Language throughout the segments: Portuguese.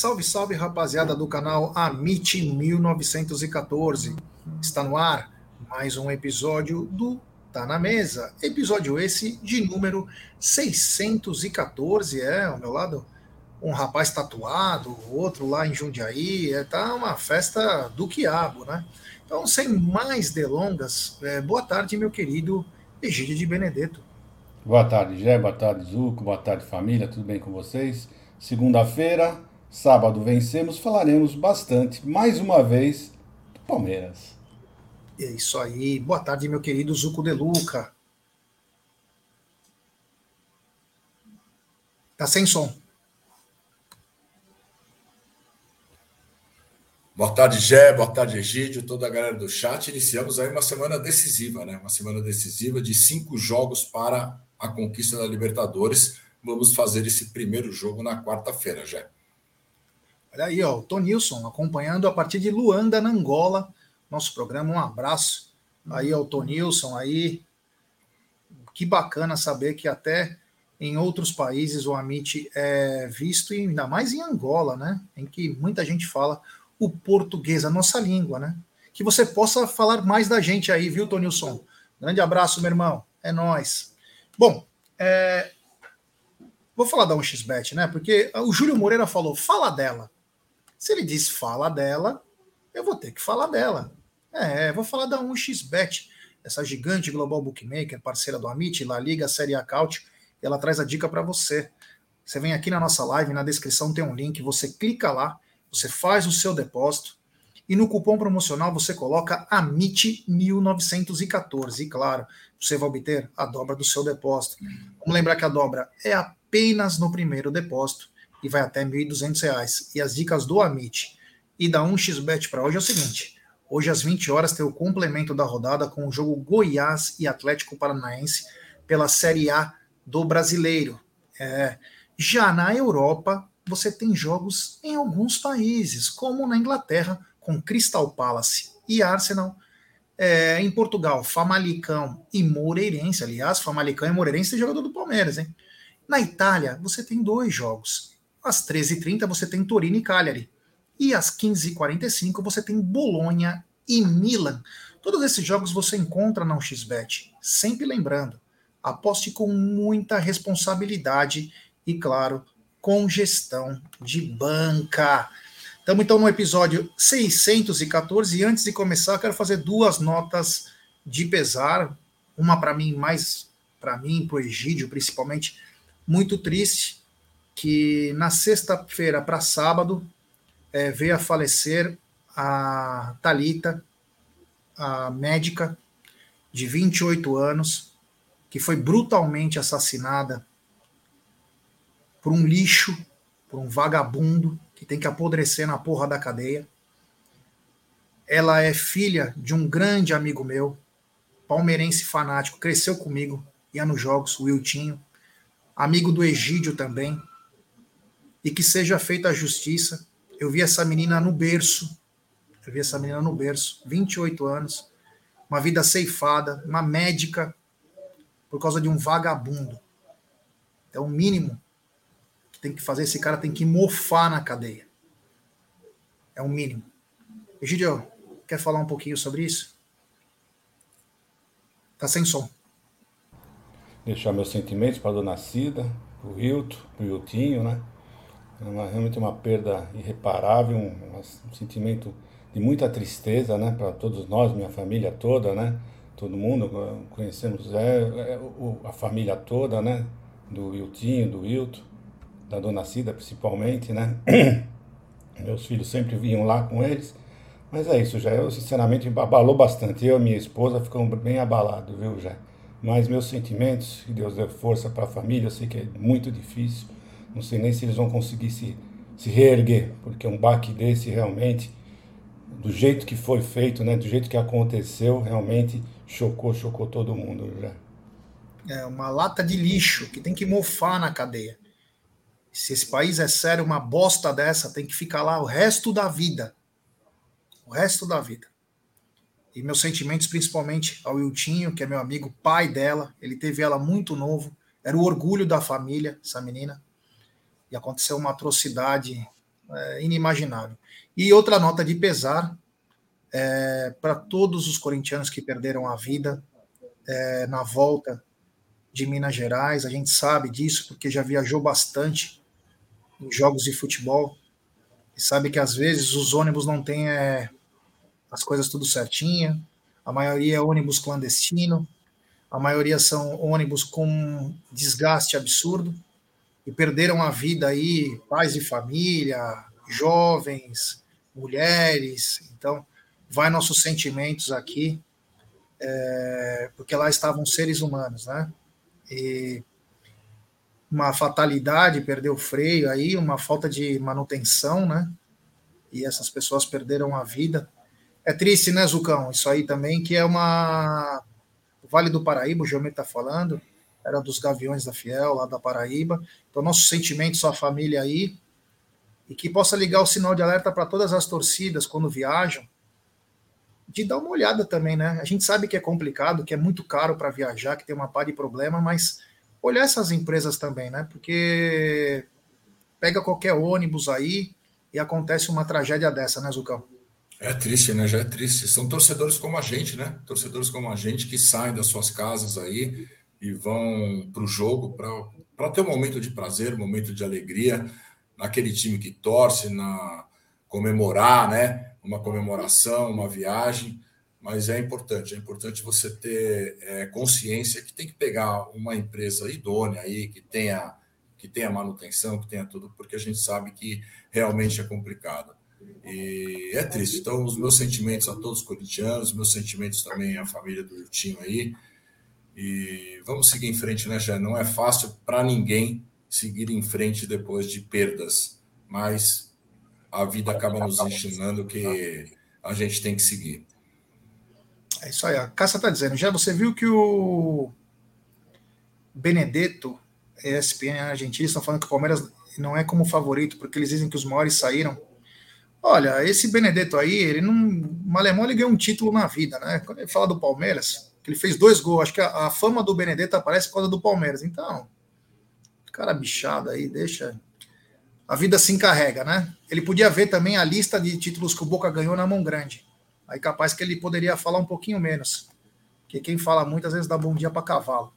Salve, salve, rapaziada do canal Amit 1914. Está no ar mais um episódio do Tá na Mesa. Episódio esse de número 614. É, ao meu lado, um rapaz tatuado, outro lá em Jundiaí. É, tá uma festa do quiabo, né? Então, sem mais delongas, é, boa tarde, meu querido Egídio de Benedetto. Boa tarde, Gé, boa tarde, Zuco, boa tarde, família, tudo bem com vocês? Segunda-feira, sábado vencemos, falaremos bastante, mais uma vez, do Palmeiras. É isso aí, boa tarde, meu querido Zuco De Luca. Tá sem som. Boa tarde, Gé, boa tarde, Egídio, toda a galera do chat. Iniciamos aí uma semana decisiva, né? Uma semana decisiva de cinco jogos para a conquista da Libertadores. Vamos fazer esse primeiro jogo na quarta-feira, já. Olha aí, ó, o Tonilson acompanhando a partir de Luanda, na Angola, nosso programa. Um abraço aí ao Tonilson aí. Que bacana saber que até em outros países o Amit é visto, e ainda mais em Angola, né? Em que muita gente fala o português, a nossa língua, né? Que você possa falar mais da gente aí, viu, Tonilson? Grande abraço, meu irmão. É nós. Bom, é... vou falar da 1xBet, né? Porque o Júlio Moreira falou, fala dela. Se ele disse fala dela, eu vou ter que falar dela. É, vou falar da 1xBet, essa gigante global bookmaker, parceira do Amit, La Liga, Série A Caute, e ela traz a dica para você. Você vem aqui na nossa live, na descrição tem um link, você clica lá, você faz o seu depósito, e no cupom promocional você coloca AMIT1914. E claro, você vai obter a dobra do seu depósito. Vamos lembrar que a dobra é apenas no primeiro depósito e vai até R$ 1.200. E as dicas do Amit e da 1xBet para hoje é o seguinte: hoje às 20 horas tem o complemento da rodada com o jogo Goiás e Atlético Paranaense pela Série A do Brasileiro. É, já na Europa, você tem jogos em alguns países, como na Inglaterra, com Crystal Palace e Arsenal. É, em Portugal, Famalicão e Moreirense. Aliás, Famalicão e Moreirense é jogador do Palmeiras, hein? Na Itália, você tem dois jogos. Às 13h30 você tem Torino e Cagliari. E às 15h45 você tem Bolonha e Milan. Todos esses jogos você encontra na XBet. Sempre lembrando, aposte com muita responsabilidade e, claro, com gestão de banca. Estamos então no episódio 614 e antes de começar, quero fazer duas notas de pesar. Uma para mim, mais para mim, para o Egídio, principalmente, muito triste, que na sexta-feira para sábado é, veio a falecer a Talita, a médica de 28 anos, que foi brutalmente assassinada por um lixo, por um vagabundo que tem que apodrecer na porra da cadeia. Ela é filha de um grande amigo meu, palmeirense fanático, cresceu comigo, ia nos jogos, o Wiltinho, amigo do Egídio também, e que seja feita a justiça. Eu vi essa menina no berço, eu vi essa menina no berço, 28 anos, uma vida ceifada, uma médica, por causa de um vagabundo. Então, o mínimo tem que fazer, esse cara tem que mofar na cadeia. É o mínimo. Egidio, quer falar um pouquinho sobre isso? Tá sem som. Deixar meus sentimentos para a dona Cida, o Hilton, o Hiltinho, né? Uma, realmente uma perda irreparável, um, um sentimento de muita tristeza, né? Para todos nós, minha família toda, né? Todo mundo, conhecemos é, é, a família toda, né? Do Hiltinho, do Hilton da dona Cida principalmente, né? Meus filhos sempre vinham lá com eles. Mas é isso, já. Eu, sinceramente, abalou bastante. Eu e minha esposa ficamos bem abalados, viu, já. Mas meus sentimentos, que Deus dê força para a família, eu sei que é muito difícil. Não sei nem se eles vão conseguir se, se reerguer, porque um baque desse realmente, do jeito que foi feito, né, do jeito que aconteceu, realmente chocou, chocou todo mundo já. É uma lata de lixo que tem que mofar na cadeia. Se esse país é sério, uma bosta dessa tem que ficar lá o resto da vida. O resto da vida. E meus sentimentos, principalmente ao Wiltinho, que é meu amigo, pai dela. Ele teve ela muito novo. Era o orgulho da família, essa menina. E aconteceu uma atrocidade é inimaginável. E outra nota de pesar é, para todos os corintianos que perderam a vida é, na volta de Minas Gerais. A gente sabe disso porque já viajou bastante em jogos de futebol e sabe que às vezes os ônibus não têm é, as coisas tudo certinha. A maioria é ônibus clandestino, a maioria são ônibus com desgaste absurdo e perderam a vida aí pais de família, jovens, mulheres. Então, vai nossos sentimentos aqui, é, porque lá estavam seres humanos, né? E uma fatalidade, perdeu o freio aí, uma falta de manutenção, né? E essas pessoas perderam a vida. É triste, né, Zucão? Isso aí também, que é uma. O Vale do Paraíba, o Geometro está falando, era dos Gaviões da Fiel, lá da Paraíba. Então, nossos sentimentos, sua família aí, e que possa ligar o sinal de alerta para todas as torcidas quando viajam, de dar uma olhada também, né? A gente sabe que é complicado, que é muito caro para viajar, que tem uma par de problema, mas olhar essas empresas também, né? Porque pega qualquer ônibus aí e acontece uma tragédia dessa, né, Zucão? É triste, né? Já é triste. São torcedores como a gente, né? Torcedores como a gente que saem das suas casas aí e vão para o jogo para ter um momento de prazer, um momento de alegria naquele time que torce, na comemorar, né? Uma comemoração, uma viagem. Mas é importante, é importante você ter é, consciência que tem que pegar uma empresa idônea aí, que tenha, que tenha manutenção, que tenha tudo, porque a gente sabe que realmente é complicado. E é triste. Então, os meus sentimentos a todos os corintianos, meus sentimentos também à família do Iltinho aí. E vamos seguir em frente, né, Jé? Não é fácil para ninguém seguir em frente depois de perdas, mas a vida acaba nos ensinando que a gente tem que seguir. É isso aí. A Cássia está dizendo, já você viu que o Benedetto, ESPN Argentina, estão falando que o Palmeiras não é como favorito, porque eles dizem que os maiores saíram. Olha, esse Benedetto aí, ele não. Malemão ele ganhou um título na vida, né? Quando ele fala do Palmeiras, ele fez dois gols, acho que a, a fama do Benedetto aparece por causa do Palmeiras. Então, Cara bichado aí, deixa. A vida se encarrega, né? Ele podia ver também a lista de títulos que o Boca ganhou na mão grande. Aí capaz que ele poderia falar um pouquinho menos. Porque quem fala muito às vezes dá bom dia para cavalo.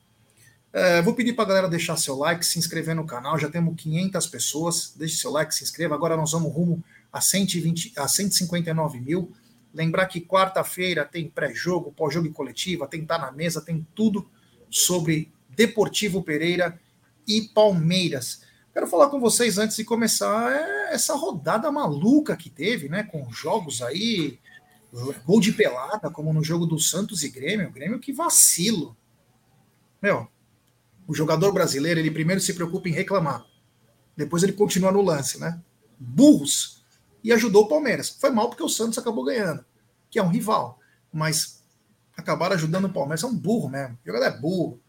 É, vou pedir para a galera deixar seu like, se inscrever no canal. Já temos 500 pessoas. Deixe seu like, se inscreva. Agora nós vamos rumo a, 120, a 159 mil. Lembrar que quarta-feira tem pré-jogo, pós-jogo e coletiva, tem Tá na Mesa, tem tudo sobre Deportivo Pereira e Palmeiras. Quero falar com vocês antes de começar é, essa rodada maluca que teve, né? Com jogos aí, gol de pelada, como no jogo do Santos e Grêmio. Grêmio que vacilo. Meu, o jogador brasileiro, ele primeiro se preocupa em reclamar. Depois ele continua no lance, né? Burros. E ajudou o Palmeiras. Foi mal porque o Santos acabou ganhando, que é um rival. Mas acabaram ajudando o Palmeiras. É um burro mesmo. O jogador é burro.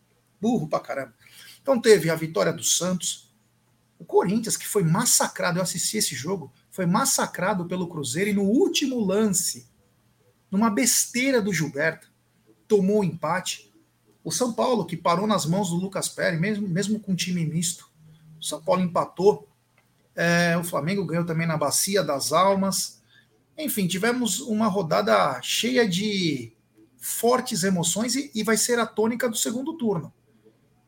Burro pra caramba. Então teve a vitória do Santos, o Corinthians, que foi massacrado, eu assisti esse jogo, foi massacrado pelo Cruzeiro e no último lance, numa besteira do Gilberto, tomou o empate. O São Paulo, que parou nas mãos do Lucas Pérez, mesmo, mesmo com time misto, o São Paulo empatou. É, o Flamengo ganhou também na Bacia das Almas. Enfim, tivemos uma rodada cheia de fortes emoções e, e vai ser a tônica do segundo turno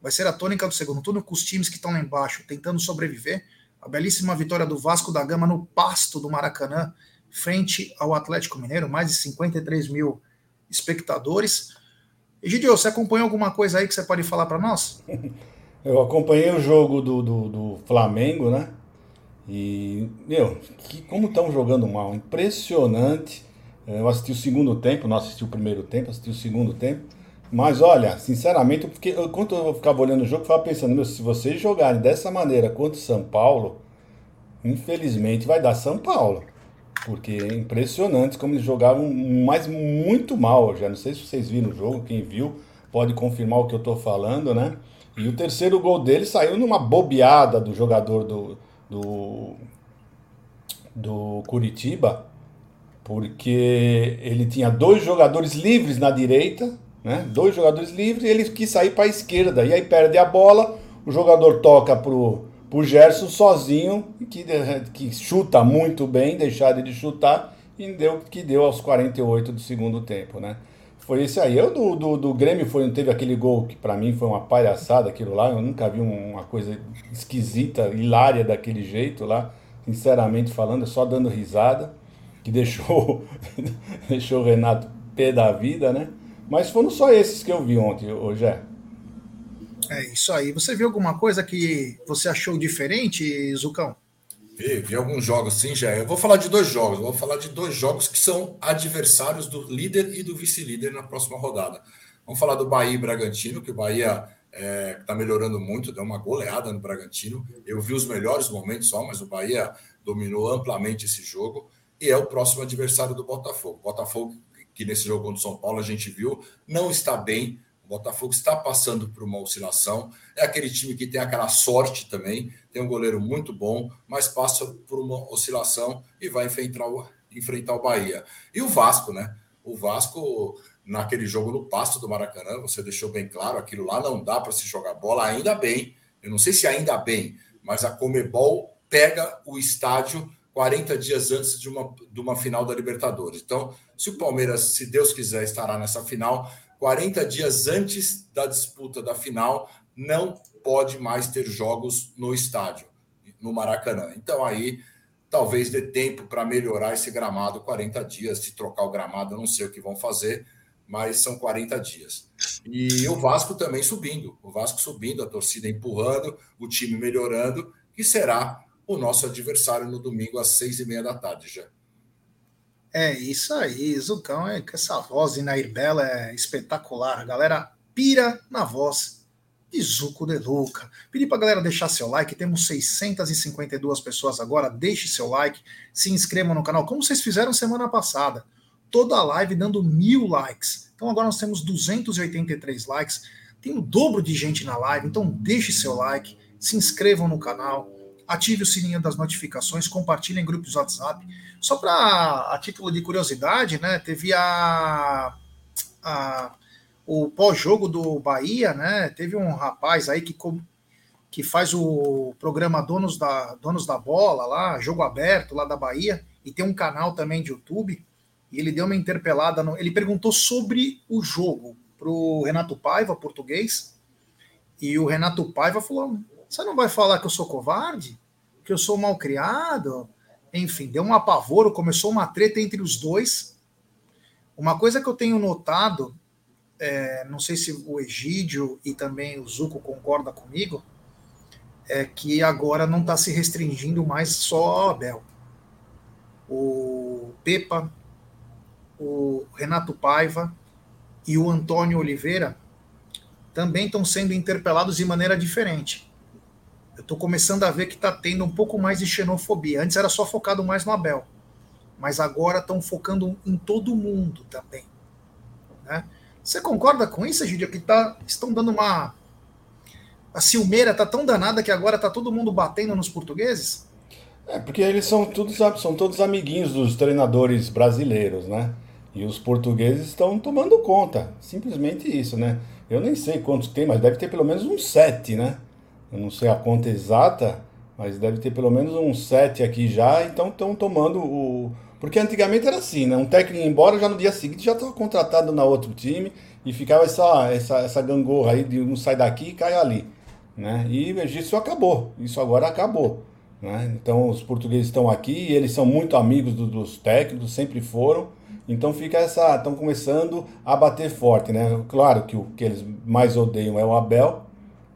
vai ser a tônica do segundo turno, com os times que estão lá embaixo tentando sobreviver. A belíssima vitória do Vasco da Gama no pasto do Maracanã, frente ao Atlético Mineiro, mais de 53 mil espectadores. Egidio, você acompanhou alguma coisa aí que você pode falar para nós? Eu acompanhei o jogo do, do, do Flamengo, né? E, meu, que, como estão jogando mal, impressionante. Eu assisti o segundo tempo, não assisti o primeiro tempo, assisti o segundo tempo. Mas olha, sinceramente, porque enquanto eu ficava olhando o jogo, eu ficava pensando, meu, se vocês jogarem dessa maneira contra o São Paulo, infelizmente vai dar São Paulo. Porque é impressionante como eles jogavam, mas muito mal. Já não sei se vocês viram o jogo, quem viu pode confirmar o que eu estou falando, né? E o terceiro gol dele saiu numa bobeada do jogador do, do, do Curitiba, porque ele tinha dois jogadores livres na direita né? Dois jogadores livres, ele quis sair para a esquerda, e aí perde a bola, o jogador toca pro, pro Gerson sozinho, que, que chuta muito bem, deixar de chutar, e deu que deu aos 48 do segundo tempo, né? Foi esse aí. Eu do, do, do Grêmio foi, teve aquele gol que para mim foi uma palhaçada aquilo lá. Eu nunca vi uma coisa esquisita, hilária daquele jeito lá. Sinceramente falando, só dando risada. Que deixou, deixou o Renato pé da vida, né? Mas foram só esses que eu vi ontem, hoje é. É isso aí. Você viu alguma coisa que você achou diferente, Zucão? Vi, vi alguns jogos, sim, já. Eu vou falar de dois jogos. Vou falar de dois jogos que são adversários do líder e do vice-líder na próxima rodada. Vamos falar do Bahia e Bragantino, que o Bahia está é, tá melhorando muito, deu uma goleada no Bragantino. Eu vi os melhores momentos só, mas o Bahia dominou amplamente esse jogo. E é o próximo adversário do Botafogo. Botafogo, que nesse jogo contra o São Paulo a gente viu, não está bem. O Botafogo está passando por uma oscilação. É aquele time que tem aquela sorte também. Tem um goleiro muito bom, mas passa por uma oscilação e vai enfrentar o, enfrentar o Bahia. E o Vasco, né? O Vasco, naquele jogo no pasto do Maracanã, você deixou bem claro: aquilo lá não dá para se jogar bola, ainda bem. Eu não sei se ainda bem, mas a Comebol pega o estádio 40 dias antes de uma, de uma final da Libertadores. Então, se o Palmeiras, se Deus quiser, estará nessa final, 40 dias antes da disputa da final, não pode mais ter jogos no estádio, no Maracanã. Então aí talvez dê tempo para melhorar esse gramado 40 dias, se trocar o gramado, eu não sei o que vão fazer, mas são 40 dias. E o Vasco também subindo, o Vasco subindo, a torcida empurrando, o time melhorando, que será o nosso adversário no domingo às seis e meia da tarde já. É isso aí, Zucão, é, essa voz de Nair Bela é espetacular. A galera pira na voz de Zuco de Luca. Pedi pra galera deixar seu like, temos 652 pessoas agora. Deixe seu like, se inscrevam no canal, como vocês fizeram semana passada. Toda a live dando mil likes. Então agora nós temos 283 likes. Tem o dobro de gente na live, então deixe seu like, se inscrevam no canal ative o sininho das notificações, compartilhe em grupos WhatsApp. Só para a título de curiosidade, né? Teve a, a o pós-jogo do Bahia, né? Teve um rapaz aí que, que faz o programa Donos da, Donos da Bola lá, jogo aberto lá da Bahia, e tem um canal também de YouTube. E ele deu uma interpelada, no, ele perguntou sobre o jogo para o Renato Paiva, português, e o Renato Paiva falou: você não vai falar que eu sou covarde? Que eu sou mal criado? Enfim, deu um apavoro, começou uma treta entre os dois. Uma coisa que eu tenho notado, é, não sei se o Egídio e também o Zuco concorda comigo, é que agora não está se restringindo mais só ao Abel. O Pepa, o Renato Paiva e o Antônio Oliveira também estão sendo interpelados de maneira diferente eu estou começando a ver que está tendo um pouco mais de xenofobia. Antes era só focado mais no Abel, mas agora estão focando em todo mundo também. Né? Você concorda com isso, Gidia? Que tá, estão dando uma. A ciumeira está tão danada que agora está todo mundo batendo nos portugueses? É, porque eles são todos, são todos amiguinhos dos treinadores brasileiros, né? E os portugueses estão tomando conta. Simplesmente isso, né? Eu nem sei quantos tem, mas deve ter pelo menos uns sete, né? Eu não sei a conta exata, mas deve ter pelo menos uns sete aqui já, então estão tomando o. Porque antigamente era assim, né? Um técnico ia embora, já no dia seguinte já estava contratado na outro time e ficava essa, essa, essa gangorra aí de um sai daqui e cai ali. Né? E isso acabou, isso agora acabou. Né? Então os portugueses estão aqui eles são muito amigos do, dos técnicos, sempre foram. Então fica essa. estão começando a bater forte. Né? Claro que o que eles mais odeiam é o Abel,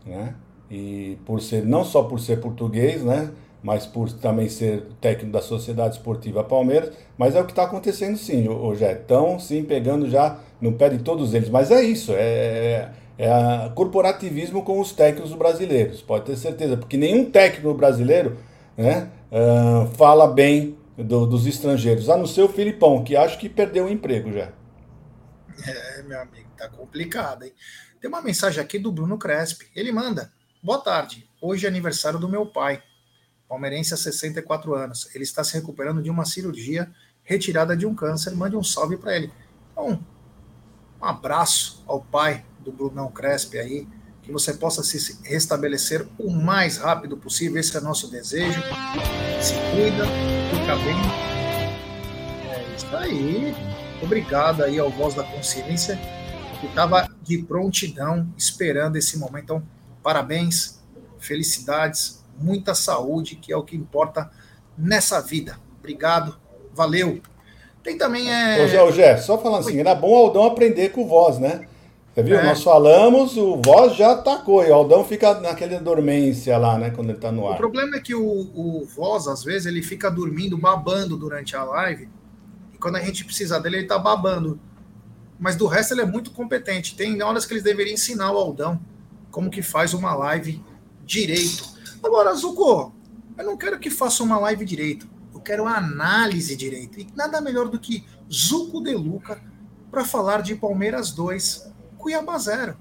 né? E por ser não só por ser português, né, mas por também ser técnico da Sociedade Esportiva Palmeiras, mas é o que está acontecendo sim, hoje estão sim pegando já no pé de todos eles, mas é isso, é, é corporativismo com os técnicos brasileiros, pode ter certeza, porque nenhum técnico brasileiro, né, uh, fala bem do, dos estrangeiros, a não ser o Filipão, que acho que perdeu o emprego já. É, meu amigo, tá complicado, hein? Tem uma mensagem aqui do Bruno Crespi, ele manda. Boa tarde. Hoje é aniversário do meu pai, palmeirense há 64 anos. Ele está se recuperando de uma cirurgia retirada de um câncer. Mande um salve para ele. Então, um abraço ao pai do Brunão Crespi aí, que você possa se restabelecer o mais rápido possível. Esse é nosso desejo. Se cuida, fica bem. É isso aí. Obrigado aí ao Voz da Consciência, que estava de prontidão esperando esse momento. Então, parabéns, felicidades, muita saúde, que é o que importa nessa vida. Obrigado, valeu. Tem também é. Ô, Gé, ô, Gé só falando assim, era bom o Aldão aprender com voz, né? Você viu? É. Nós falamos, o voz já atacou, e o Aldão fica naquela dormência lá, né? Quando ele tá no ar. O problema é que o, o voz, às vezes, ele fica dormindo, babando durante a live. E quando a gente precisa dele, ele tá babando. Mas do resto, ele é muito competente. Tem horas que eles deveriam ensinar o Aldão como que faz uma live direito. Agora, Zuko, eu não quero que faça uma live direito. Eu quero análise direito. E nada melhor do que Zuko De Luca para falar de Palmeiras 2 Cuiabá zero.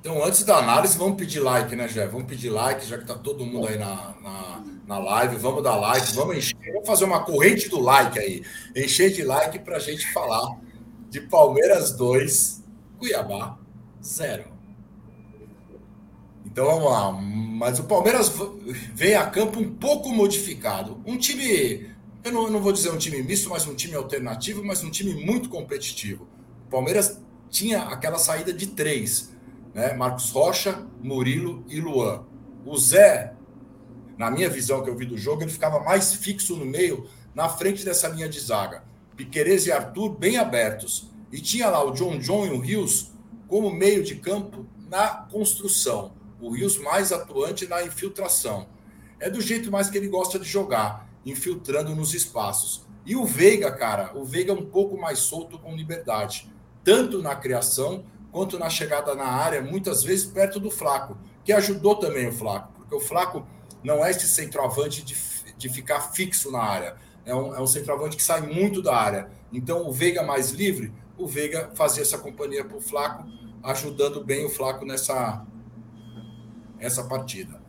Então, antes da análise, vamos pedir like, né, Jé? Vamos pedir like, já que tá todo mundo aí na, na, na live. Vamos dar like, vamos encher. Vamos fazer uma corrente do like aí. Encher de like para a gente falar de Palmeiras 2, Cuiabá 0. Então vamos lá. Mas o Palmeiras vem a campo um pouco modificado. Um time, eu não, eu não vou dizer um time misto, mas um time alternativo, mas um time muito competitivo. O Palmeiras tinha aquela saída de três, né? Marcos Rocha, Murilo e Luan. O Zé, na minha visão que eu vi do jogo, ele ficava mais fixo no meio, na frente dessa linha de zaga. Piquerez e Arthur bem abertos. E tinha lá o John John e o Rios como meio de campo na construção. O Rios mais atuante na infiltração. É do jeito mais que ele gosta de jogar, infiltrando nos espaços. E o Veiga, cara, o Veiga é um pouco mais solto com liberdade tanto na criação quanto na chegada na área, muitas vezes perto do Flaco, que ajudou também o Flaco, porque o Flaco não é esse centroavante de, de ficar fixo na área, é um, é um centroavante que sai muito da área. Então, o Veiga mais livre, o Veiga fazia essa companhia para o Flaco, ajudando bem o Flaco nessa essa partida.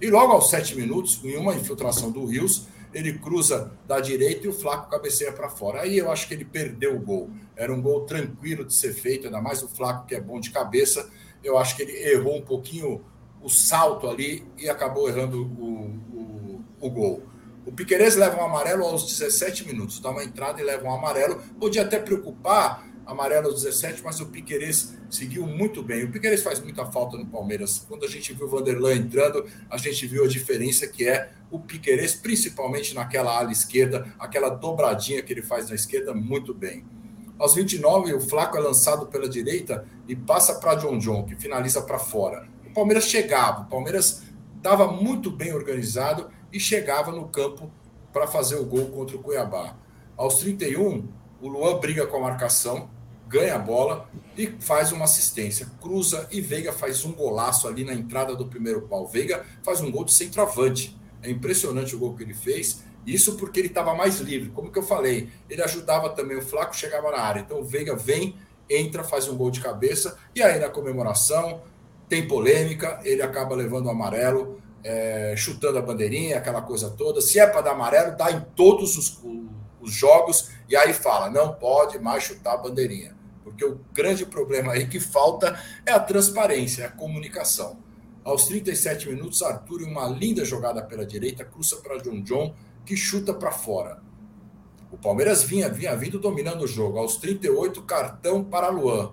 E logo aos sete minutos, em uma infiltração do Rios, ele cruza da direita e o Flaco cabeceia para fora. Aí eu acho que ele perdeu o gol. Era um gol tranquilo de ser feito, ainda mais o Flaco que é bom de cabeça. Eu acho que ele errou um pouquinho o salto ali e acabou errando o, o, o gol. O Piqueires leva um amarelo aos 17 minutos, dá uma entrada e leva um amarelo. Podia até preocupar amarelo aos 17, mas o Piqueires seguiu muito bem. O Piqueires faz muita falta no Palmeiras. Quando a gente viu o Vanderlan entrando, a gente viu a diferença que é o Piqueires, principalmente naquela ala esquerda, aquela dobradinha que ele faz na esquerda, muito bem. Aos 29, o Flaco é lançado pela direita e passa para John John, que finaliza para fora. O Palmeiras chegava, o Palmeiras estava muito bem organizado e chegava no campo para fazer o gol contra o Cuiabá. Aos 31, o Luan briga com a marcação, ganha a bola e faz uma assistência. Cruza e Veiga faz um golaço ali na entrada do primeiro pau. Veiga faz um gol de centroavante. É impressionante o gol que ele fez. Isso porque ele estava mais livre. Como que eu falei, ele ajudava também o Flaco, chegava na área. Então o Veiga vem, entra, faz um gol de cabeça e aí na comemoração tem polêmica, ele acaba levando o amarelo, é, chutando a bandeirinha, aquela coisa toda. Se é para dar amarelo, dá em todos os, os jogos e aí fala, não pode mais chutar a bandeirinha. Porque o grande problema aí que falta é a transparência, a comunicação. Aos 37 minutos, Arthur, em uma linda jogada pela direita, cruza para John John, que chuta para fora. O Palmeiras vinha, vinha vindo dominando o jogo. Aos 38, cartão para Luan.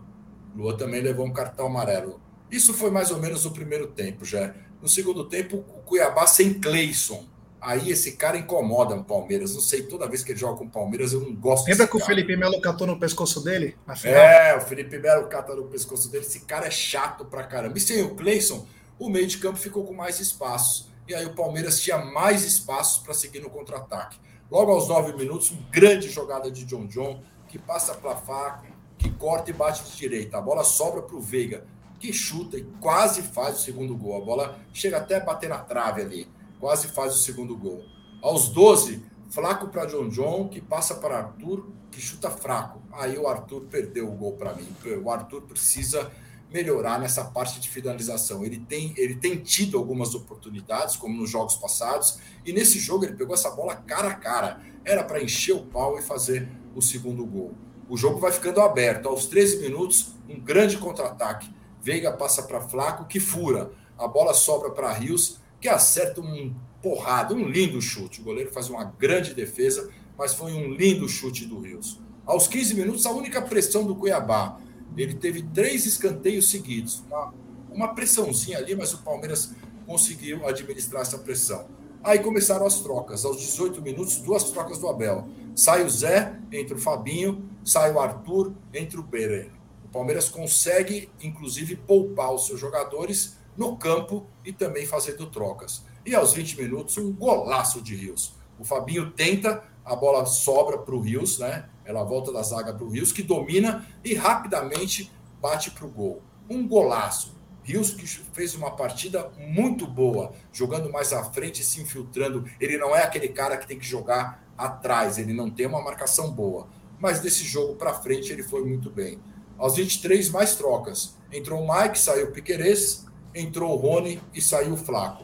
Luan também levou um cartão amarelo. Isso foi mais ou menos o primeiro tempo, já. No segundo tempo, o Cuiabá sem Cleison Aí esse cara incomoda o Palmeiras. Não sei, toda vez que ele joga com o Palmeiras, eu não gosto Lembra que cara. o Felipe Melo catou no pescoço dele? É, o Felipe Melo catou no pescoço dele. Esse cara é chato pra caramba. E sem o Cleison, o meio de campo ficou com mais espaços. E aí o Palmeiras tinha mais espaços para seguir no contra-ataque. Logo aos nove minutos, uma grande jogada de John John, que passa para faca, que corta e bate de direita. A bola sobra para o Veiga, que chuta e quase faz o segundo gol. A bola chega até a bater na trave ali quase faz o segundo gol. Aos 12, Flaco para John John, que passa para Arthur, que chuta fraco. Aí o Arthur perdeu o gol para mim. O Arthur precisa melhorar nessa parte de finalização. Ele tem, ele tem tido algumas oportunidades, como nos jogos passados, e nesse jogo ele pegou essa bola cara a cara. Era para encher o pau e fazer o segundo gol. O jogo vai ficando aberto. Aos 13 minutos, um grande contra-ataque Veiga passa para Flaco, que fura. A bola sobra para Rios, que acerta um porrada, um lindo chute. O goleiro faz uma grande defesa, mas foi um lindo chute do Rios. Aos 15 minutos, a única pressão do Cuiabá. Ele teve três escanteios seguidos. Uma, uma pressãozinha ali, mas o Palmeiras conseguiu administrar essa pressão. Aí começaram as trocas. Aos 18 minutos, duas trocas do Abel. Sai o Zé, entra o Fabinho, sai o Arthur, entra o Beren. O Palmeiras consegue, inclusive, poupar os seus jogadores no campo e também fazendo trocas. E aos 20 minutos, um golaço de Rios. O Fabinho tenta, a bola sobra para o Rios, né? Ela volta da zaga para o Rios, que domina e rapidamente bate para o gol. Um golaço. Rios que fez uma partida muito boa, jogando mais à frente, se infiltrando. Ele não é aquele cara que tem que jogar atrás, ele não tem uma marcação boa. Mas desse jogo para frente ele foi muito bem. Aos 23, mais trocas. Entrou o Mike, saiu o Piquerez, entrou o Rony e saiu o Flaco.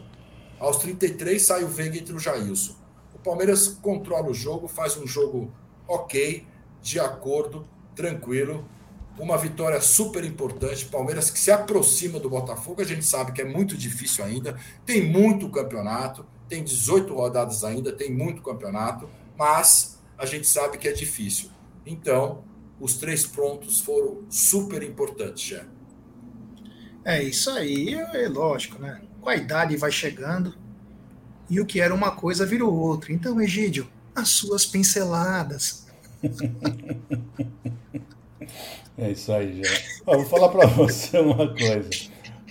Aos 33, sai o Veiga e entra o Jailson. O Palmeiras controla o jogo, faz um jogo ok, de acordo, tranquilo. Uma vitória super importante. Palmeiras que se aproxima do Botafogo, a gente sabe que é muito difícil ainda. Tem muito campeonato, tem 18 rodadas ainda, tem muito campeonato, mas a gente sabe que é difícil. Então, os três pontos foram super importantes, já. É isso aí, é lógico, né? Com a idade vai chegando e o que era uma coisa virou outra. Então, Egídio, as suas pinceladas. É isso aí, já. Vou falar para você uma coisa.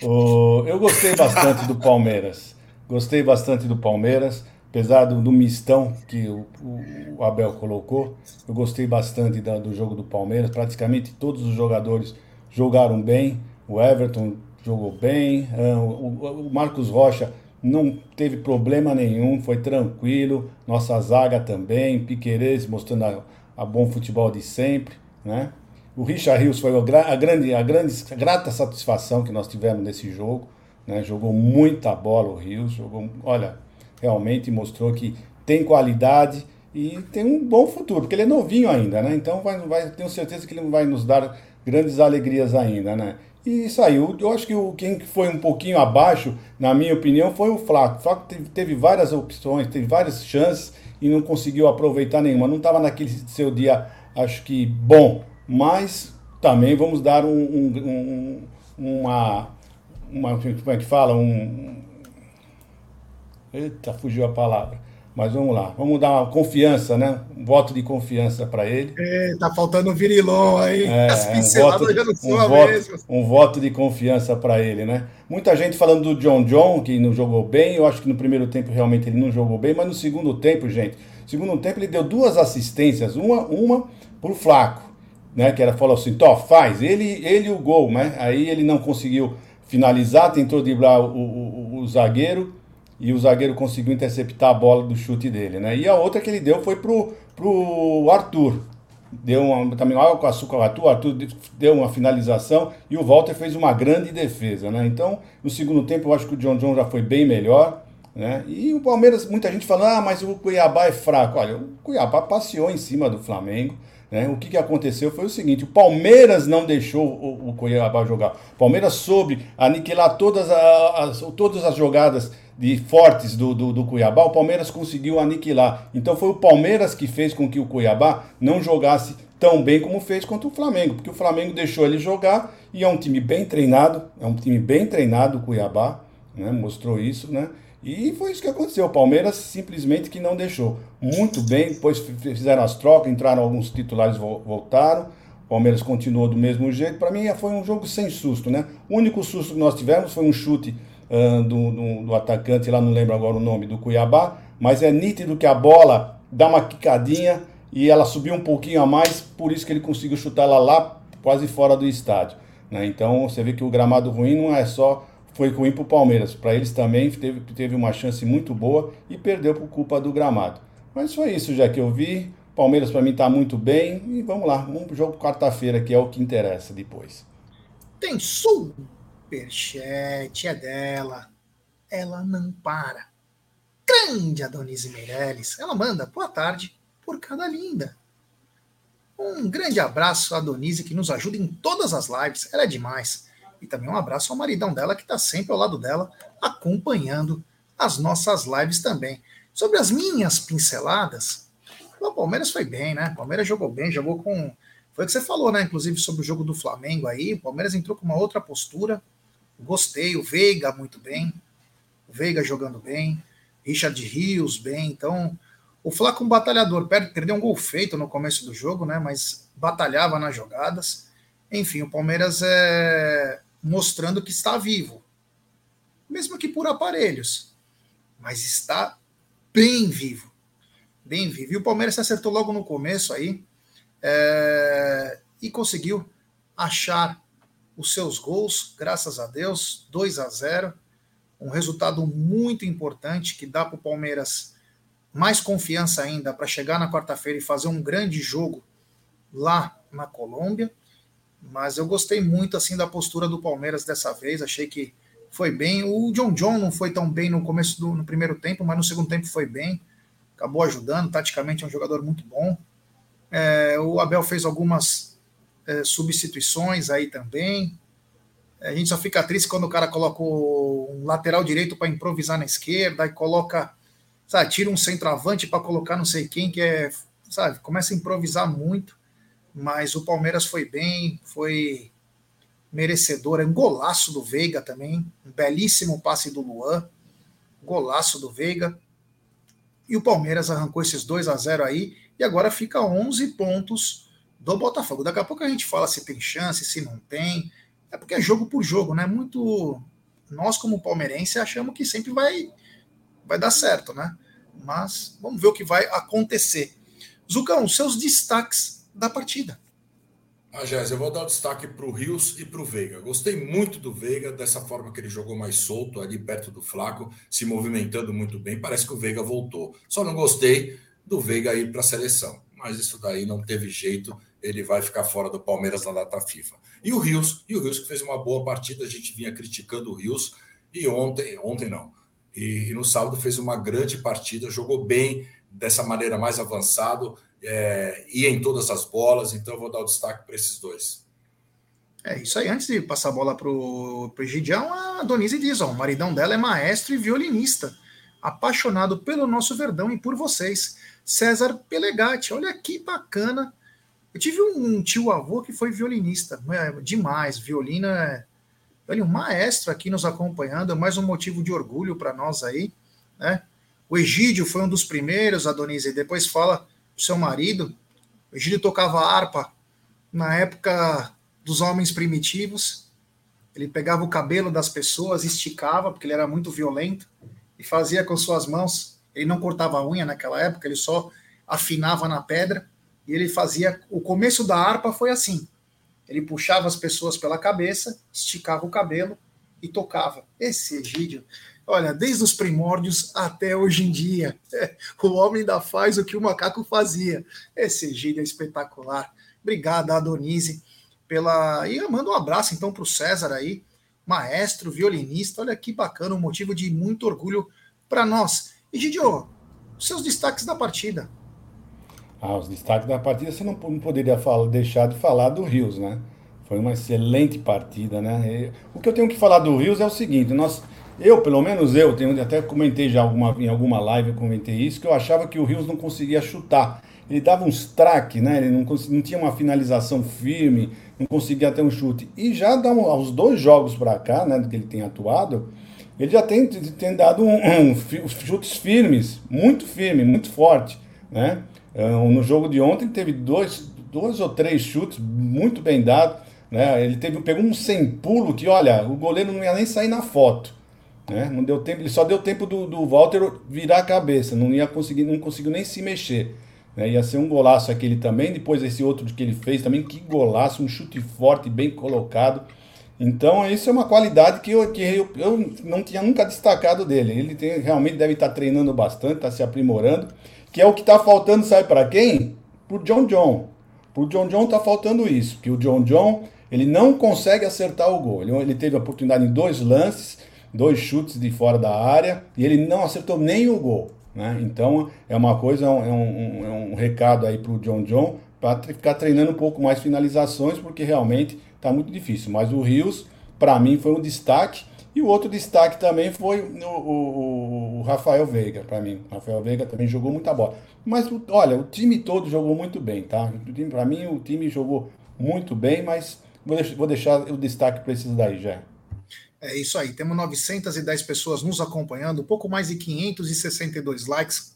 O, eu gostei bastante do Palmeiras. Gostei bastante do Palmeiras apesar do, mistão que o, Abel colocou, eu gostei bastante do jogo do Palmeiras. Praticamente todos os jogadores jogaram bem. O Everton jogou bem. Ah, o, Marcos Rocha não teve problema nenhum, foi tranquilo. Nossa zaga também. Piquerez mostrando a, a bom futebol de sempre, né? O Richard Rios foi a grande, a grande, a grata satisfação que nós tivemos nesse jogo. Né? Jogou muita bola o Rios, jogou, olha, realmente mostrou que tem qualidade e tem um bom futuro, porque ele é novinho ainda, né? Então vai, vai, tenho certeza que ele vai nos dar grandes alegrias ainda, né? E saiu. Eu acho que o, quem foi um pouquinho abaixo, na minha opinião, foi o Flaco. O Flaco teve, teve várias opções, teve várias chances e não conseguiu aproveitar nenhuma. Não estava naquele seu dia, acho que bom, mas também vamos dar um, um, um uma, uma. Como é que fala? Um, Eita, fugiu a palavra. Mas vamos lá, vamos dar uma confiança, né? Um voto de confiança para ele. É, tá faltando um virilão aí. É, As pinceladas um voto, já não um voto, mesmo. Um voto de confiança para ele, né? Muita gente falando do John John, que não jogou bem. Eu acho que no primeiro tempo realmente ele não jogou bem, mas no segundo tempo, gente, segundo tempo ele deu duas assistências, uma, uma pro Flaco, né? Que era falou assim, Tó, faz, ele, ele o gol, né? Aí ele não conseguiu finalizar, tentou driblar o, o, o zagueiro e o zagueiro conseguiu interceptar a bola do chute dele, né? E a outra que ele deu foi pro, pro Arthur. Deu uma, também água com açúcar ao o Arthur deu uma finalização e o Walter fez uma grande defesa, né? Então, no segundo tempo, eu acho que o John John já foi bem melhor, né? E o Palmeiras, muita gente fala, ah, mas o Cuiabá é fraco. Olha, o Cuiabá passeou em cima do Flamengo, né? O que, que aconteceu foi o seguinte: o Palmeiras não deixou o, o Cuiabá jogar. O Palmeiras soube aniquilar todas as, todas as jogadas de fortes do, do, do, Cuiabá, o Palmeiras conseguiu aniquilar. Então foi o Palmeiras que fez com que o Cuiabá não jogasse tão bem como fez contra o Flamengo, porque o Flamengo deixou ele jogar e é um time bem treinado, é um time bem treinado o Cuiabá, né? mostrou isso, né? E foi isso que aconteceu. O Palmeiras simplesmente que não deixou. Muito bem, depois fizeram as trocas, entraram alguns titulares, voltaram. O Palmeiras continuou do mesmo jeito. Para mim foi um jogo sem susto, né? O único susto que nós tivemos foi um chute uh, do, do, do, atacante, lá não lembro agora o nome, do Cuiabá, mas é nítido que a bola dá uma quicadinha e ela subiu um pouquinho a mais, por isso que ele conseguiu chutar ela lá quase fora do estádio. Né? Então você vê que o gramado ruim não é só foi ruim para o Palmeiras, para eles também teve, teve uma chance muito boa e perdeu por culpa do gramado. Mas foi isso já que eu vi. Palmeiras para mim está muito bem e vamos lá, vamos jogo quarta-feira que é o que interessa depois. Tem sul superchat é dela. Ela não para. Grande Adonise Meirelles. Ela manda boa tarde por cada linda. Um grande abraço a Donise que nos ajuda em todas as lives. Ela é demais. E também um abraço ao maridão dela, que está sempre ao lado dela, acompanhando as nossas lives também. Sobre as minhas pinceladas, o Palmeiras foi bem, né? O Palmeiras jogou bem, jogou com. Foi o que você falou, né? Inclusive sobre o jogo do Flamengo aí. O Palmeiras entrou com uma outra postura. Gostei. O Veiga muito bem. O Veiga jogando bem. Richard Rios bem. Então, o Flaco um batalhador. Perdeu um gol feito no começo do jogo, né? Mas batalhava nas jogadas. Enfim, o Palmeiras é mostrando que está vivo. Mesmo que por aparelhos. Mas está bem vivo. Bem vivo. E o Palmeiras se acertou logo no começo aí. É, e conseguiu achar os seus gols, graças a Deus, 2 a 0 um resultado muito importante que dá para o Palmeiras mais confiança ainda para chegar na quarta-feira e fazer um grande jogo lá na Colômbia. Mas eu gostei muito assim da postura do Palmeiras dessa vez, achei que foi bem. O John John não foi tão bem no começo do no primeiro tempo, mas no segundo tempo foi bem. Acabou ajudando, taticamente é um jogador muito bom. É, o Abel fez algumas é, substituições aí também. A gente só fica triste quando o cara coloca um lateral direito para improvisar na esquerda e coloca, sabe, tira um centroavante para colocar não sei quem, que é, sabe, começa a improvisar muito. Mas o Palmeiras foi bem, foi merecedor. É um golaço do Veiga também, um belíssimo passe do Luan, golaço do Veiga. E o Palmeiras arrancou esses 2 a 0 aí e agora fica 11 pontos do Botafogo. Daqui a pouco a gente fala se tem chance, se não tem. É porque é jogo por jogo, né? Muito nós como palmeirense achamos que sempre vai vai dar certo, né? Mas vamos ver o que vai acontecer. Zucão, seus destaques da partida. Ah, Jéssica, eu vou dar o destaque para o Rios e para o Veiga. Gostei muito do Veiga, dessa forma que ele jogou mais solto, ali perto do Flaco, se movimentando muito bem. Parece que o Veiga voltou. Só não gostei do Veiga ir para a seleção. Mas isso daí não teve jeito, ele vai ficar fora do Palmeiras na data FIFA. E o Rios, e o Rios que fez uma boa partida, a gente vinha criticando o Rios, e ontem, ontem não, e, e no sábado fez uma grande partida, jogou bem, dessa maneira mais avançado, é, ia em todas as bolas, então eu vou dar o destaque para esses dois. É isso aí, antes de passar a bola para o Gidião, a Donise diz: ó, o maridão dela é maestro e violinista, apaixonado pelo nosso Verdão e por vocês. César Pelegatti, olha que bacana. Eu tive um tio avô que foi violinista, é demais, violino é. Olha, um maestro aqui nos acompanhando, é mais um motivo de orgulho para nós aí, né? O Egídio foi um dos primeiros, a Donise, depois fala o seu marido. O Egídio tocava harpa na época dos homens primitivos. Ele pegava o cabelo das pessoas, esticava, porque ele era muito violento, e fazia com suas mãos. Ele não cortava a unha naquela época, ele só afinava na pedra. E ele fazia. O começo da harpa foi assim: ele puxava as pessoas pela cabeça, esticava o cabelo e tocava. Esse Egídio Olha, desde os primórdios até hoje em dia, o homem ainda faz o que o macaco fazia. Esse gíria é espetacular. Obrigado, Adonise, pela. E eu mando um abraço então para o César aí, maestro, violinista. Olha que bacana, um motivo de muito orgulho para nós. E Gidio, seus destaques da partida. Ah, os destaques da partida você não, não poderia falar, deixar de falar do Rios, né? Foi uma excelente partida, né? o que eu tenho que falar do Rios é o seguinte: nós eu, pelo menos eu, tenho, até comentei já alguma, em alguma live, eu comentei isso, que eu achava que o Rios não conseguia chutar. Ele dava uns traques, né? Ele não, não tinha uma finalização firme, não conseguia ter um chute. E já dá um, aos dois jogos para cá, né, que ele tem atuado, ele já tem, tem dado um, um, chutes firmes, muito firme, muito forte, né? Ah, no jogo de ontem teve dois, dois ou três chutes muito bem dados, né? Ele teve, pegou um sem pulo que, olha, o goleiro não ia nem sair na foto. Né? Não deu tempo, ele só deu tempo do, do Walter virar a cabeça, não ia conseguir, não conseguiu nem se mexer. Né? Ia ser um golaço aquele também, depois esse outro que ele fez também, que golaço, um chute forte, bem colocado. Então, isso é uma qualidade que eu, que eu, eu não tinha nunca destacado dele. Ele tem, realmente deve estar treinando bastante, está se aprimorando, que é o que está faltando, sabe para quem? Pro John John. Pro John John está faltando isso, que o John John ele não consegue acertar o gol. Ele, ele teve a oportunidade em dois lances, dois chutes de fora da área e ele não acertou nem o gol. Né? Então é uma coisa, é um, um, é um recado aí para o John John para ficar treinando um pouco mais finalizações, porque realmente está muito difícil. Mas o Rios para mim foi um destaque. E o outro destaque também foi o, o, o Rafael Veiga, para mim. O Rafael Veiga também jogou muita bola. Mas, olha, o time todo jogou muito bem, tá? Para mim, o time jogou muito bem, mas vou, deixar o destaque para esses daí já. É isso aí, temos 910 pessoas nos acompanhando, pouco mais de 562 likes.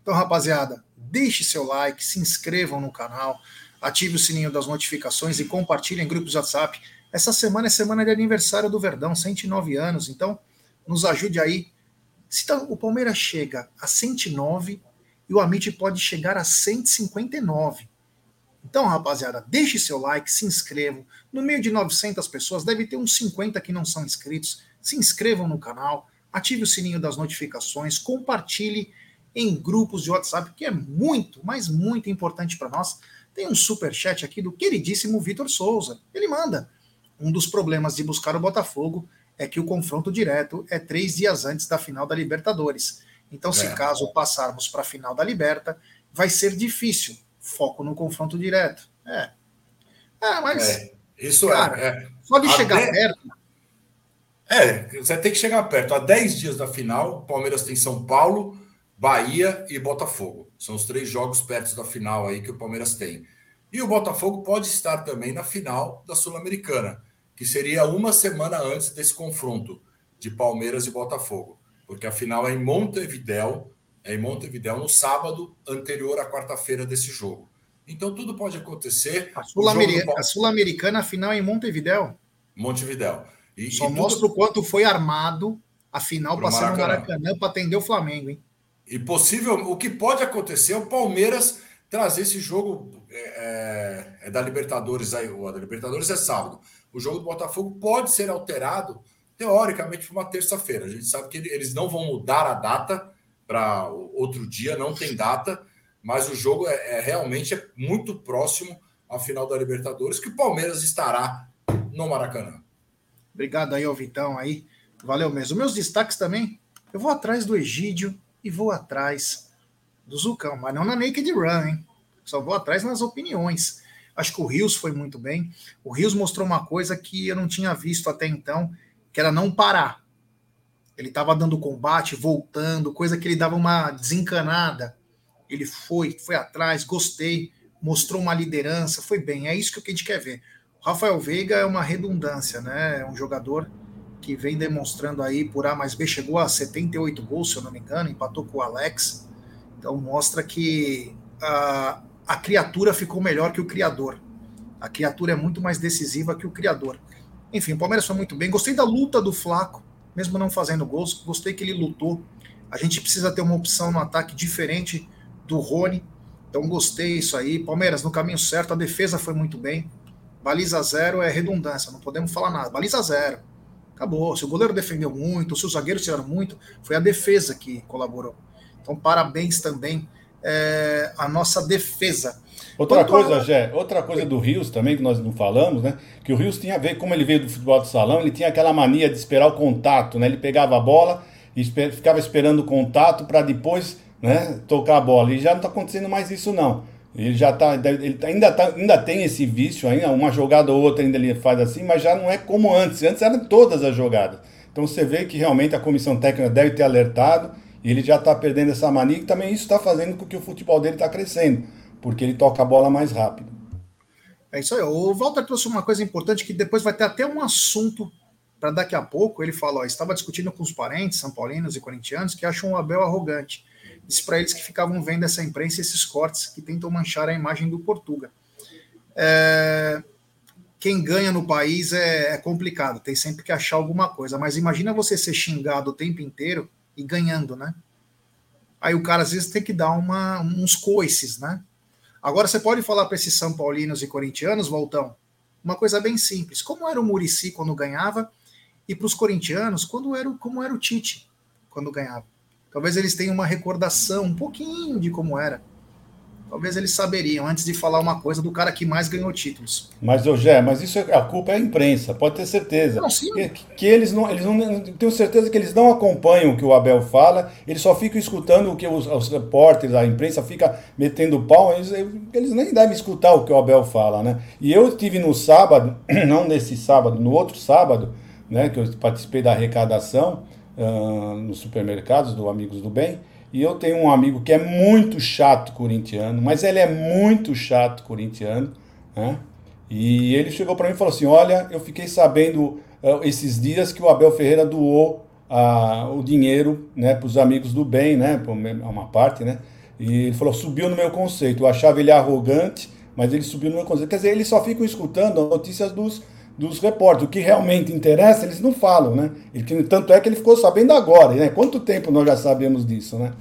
Então, rapaziada, deixe seu like, se inscrevam no canal, ative o sininho das notificações e compartilhem em grupos WhatsApp. Essa semana é semana de aniversário do Verdão, 109 anos, então nos ajude aí. Se tá, o Palmeiras chega a 109 e o Amit pode chegar a 159. Então, rapaziada, deixe seu like, se inscrevam. No meio de 900 pessoas, deve ter uns 50 que não são inscritos. Se inscrevam no canal, ative o sininho das notificações, compartilhe em grupos de WhatsApp, que é muito, mas muito importante para nós. Tem um super chat aqui do queridíssimo Vitor Souza. Ele manda: um dos problemas de buscar o Botafogo é que o confronto direto é três dias antes da final da Libertadores. Então, se é. caso passarmos para a final da Liberta, vai ser difícil. Foco no confronto direto. É. É, mas. É. Isso é, cara, é. Só de chegar de... perto. É, você tem que chegar perto. Há 10 dias da final, o Palmeiras tem São Paulo, Bahia e Botafogo. São os três jogos perto da final aí que o Palmeiras tem. E o Botafogo pode estar também na final da Sul-Americana que seria uma semana antes desse confronto de Palmeiras e Botafogo, porque a final é em Montevidéu, é em Montevidéu no sábado anterior à quarta-feira desse jogo. Então tudo pode acontecer. A Sul-Americana, Sul a final é em Montevidéu. Montevidéu. E, Só e mostra tudo... o quanto foi armado a final passando no Maracanã para atender o Flamengo, hein? E possível, o que pode acontecer é o Palmeiras trazer esse jogo é, é, é da Libertadores aí, o da Libertadores é sábado o jogo do Botafogo pode ser alterado, teoricamente, para uma terça-feira. A gente sabe que eles não vão mudar a data para outro dia, não tem data, mas o jogo é, é, realmente é muito próximo à final da Libertadores, que o Palmeiras estará no Maracanã. Obrigado aí, Vitão aí. Valeu mesmo. Meus destaques também, eu vou atrás do Egídio e vou atrás do Zucão, mas não na Naked Run, hein? Só vou atrás nas opiniões. Acho que o Rios foi muito bem. O Rios mostrou uma coisa que eu não tinha visto até então, que era não parar. Ele estava dando combate, voltando, coisa que ele dava uma desencanada. Ele foi, foi atrás, gostei, mostrou uma liderança, foi bem. É isso que a gente quer ver. O Rafael Veiga é uma redundância, né? É um jogador que vem demonstrando aí por A mais B, chegou a 78 gols, se eu não me engano, empatou com o Alex. Então mostra que uh, a criatura ficou melhor que o criador. A criatura é muito mais decisiva que o criador. Enfim, o Palmeiras foi muito bem. Gostei da luta do Flaco, mesmo não fazendo gols. Gostei que ele lutou. A gente precisa ter uma opção no ataque diferente do Rony. Então gostei isso aí. Palmeiras no caminho certo, a defesa foi muito bem. Baliza zero é redundância, não podemos falar nada. Baliza zero. Acabou. Se o goleiro defendeu muito, se os zagueiros tiraram muito, foi a defesa que colaborou. Então, parabéns também é, a nossa defesa. Outra Quanto coisa, a... Gé, outra coisa do Rios também, que nós não falamos, né? Que o Rios tinha a ver, como ele veio do futebol de salão, ele tinha aquela mania de esperar o contato, né? Ele pegava a bola e esper... ficava esperando o contato para depois né, tocar a bola. E já não está acontecendo mais isso, não. Ele já tá, ele ainda, tá, ainda tem esse vício ainda, uma jogada ou outra ainda ele faz assim, mas já não é como antes. Antes eram todas as jogadas. Então você vê que realmente a comissão técnica deve ter alertado e ele já está perdendo essa mania e também isso está fazendo com que o futebol dele está crescendo, porque ele toca a bola mais rápido. É isso aí. O Walter trouxe uma coisa importante que depois vai ter até um assunto para daqui a pouco. Ele falou: estava discutindo com os parentes, são paulinos e corintianos, que acham o Abel arrogante. Disse para eles que ficavam vendo essa imprensa esses cortes que tentam manchar a imagem do Portuga. É... Quem ganha no país é, é complicado, tem sempre que achar alguma coisa. Mas imagina você ser xingado o tempo inteiro e ganhando, né? Aí o cara às vezes tem que dar uma, uns coices, né? Agora você pode falar para esses São Paulinos e corintianos, Voltão, uma coisa bem simples. Como era o Murici quando ganhava e para os corintianos, quando era, como era o Tite quando ganhava. Talvez eles tenham uma recordação um pouquinho de como era. Talvez eles saberiam antes de falar uma coisa do cara que mais ganhou títulos. Mas, Jé, mas isso é, a culpa é a imprensa, pode ter certeza. Não, sim. Que, que, eles não, eles não. Tenho certeza que eles não acompanham o que o Abel fala, eles só ficam escutando o que os, os repórteres, a imprensa fica metendo pau, eles, eles nem devem escutar o que o Abel fala, né? E eu tive no sábado, não nesse sábado, no outro sábado, né, que eu participei da arrecadação uh, nos supermercados do Amigos do Bem. E eu tenho um amigo que é muito chato corintiano, mas ele é muito chato corintiano, né? E ele chegou para mim e falou assim: Olha, eu fiquei sabendo uh, esses dias que o Abel Ferreira doou uh, o dinheiro né, para os amigos do bem, né? Uma parte, né? E ele falou: subiu no meu conceito. Eu achava ele arrogante, mas ele subiu no meu conceito. Quer dizer, eles só ficam escutando notícias dos, dos repórteres. O que realmente interessa, eles não falam, né? Ele, tanto é que ele ficou sabendo agora, né? Quanto tempo nós já sabemos disso, né?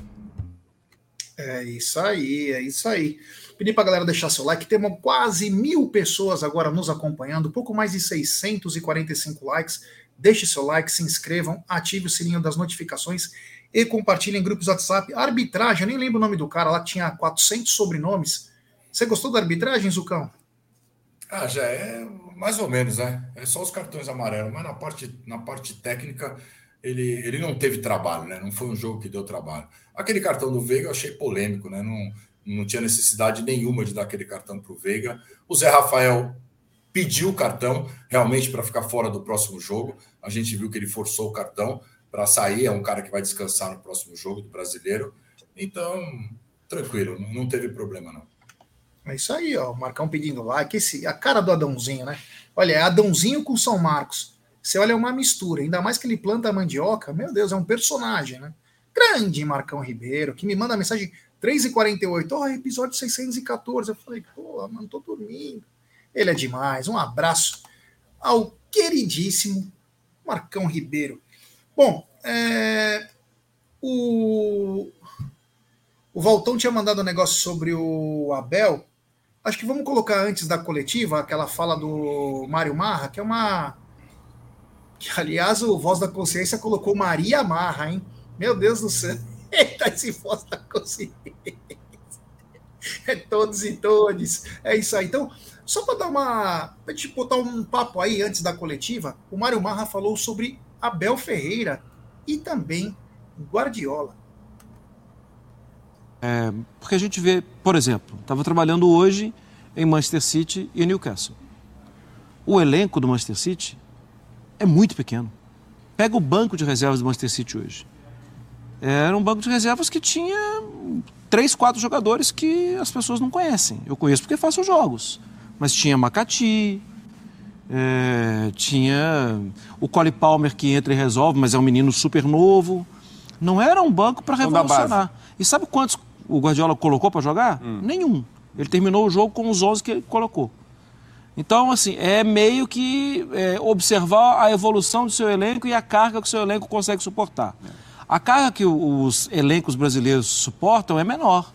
É isso aí, é isso aí. Pedir para a galera deixar seu like. Temos quase mil pessoas agora nos acompanhando, pouco mais de 645 likes. Deixe seu like, se inscrevam, ative o sininho das notificações e compartilhem em grupos WhatsApp. Arbitragem, eu nem lembro o nome do cara lá, tinha 400 sobrenomes. Você gostou da arbitragem, Zucão? Ah, já é mais ou menos, né? É só os cartões amarelos, mas na parte, na parte técnica ele, ele não teve trabalho, né? Não foi um jogo que deu trabalho. Aquele cartão do Veiga eu achei polêmico, né? Não, não tinha necessidade nenhuma de dar aquele cartão para o Veiga. O Zé Rafael pediu o cartão realmente para ficar fora do próximo jogo. A gente viu que ele forçou o cartão para sair. É um cara que vai descansar no próximo jogo do brasileiro. Então, tranquilo, não teve problema não. É isso aí, ó. O Marcão pedindo like. Esse, a cara do Adãozinho, né? Olha, é Adãozinho com São Marcos. Você olha, é uma mistura. Ainda mais que ele planta mandioca. Meu Deus, é um personagem, né? Grande Marcão Ribeiro, que me manda a mensagem 3h48. Ó, oh, episódio 614. Eu falei, pô, mano, tô dormindo. Ele é demais. Um abraço ao queridíssimo Marcão Ribeiro. Bom, é, o, o Valtão tinha mandado um negócio sobre o Abel. Acho que vamos colocar antes da coletiva aquela fala do Mário Marra, que é uma. Que, aliás, o Voz da Consciência colocou Maria Marra, hein? Meu Deus do céu. Eita, esse Voz da Consciência. É todos e todos. É isso aí. Então, só para dar uma. Pra gente botar um papo aí antes da coletiva, o Mário Marra falou sobre Abel Ferreira e também Guardiola. É, porque a gente vê, por exemplo, estava trabalhando hoje em Manchester City e Newcastle. O elenco do Manchester City é muito pequeno. Pega o banco de reservas do Manchester City hoje. Era um banco de reservas que tinha três, quatro jogadores que as pessoas não conhecem. Eu conheço porque faço jogos. Mas tinha Macati, é, tinha o Cole Palmer que entra e resolve, mas é um menino super novo. Não era um banco para revolucionar. E sabe quantos o Guardiola colocou para jogar? Hum. Nenhum. Ele terminou o jogo com os 11 que ele colocou. Então, assim, é meio que é, observar a evolução do seu elenco e a carga que o seu elenco consegue suportar. É. A carga que os elencos brasileiros suportam é menor,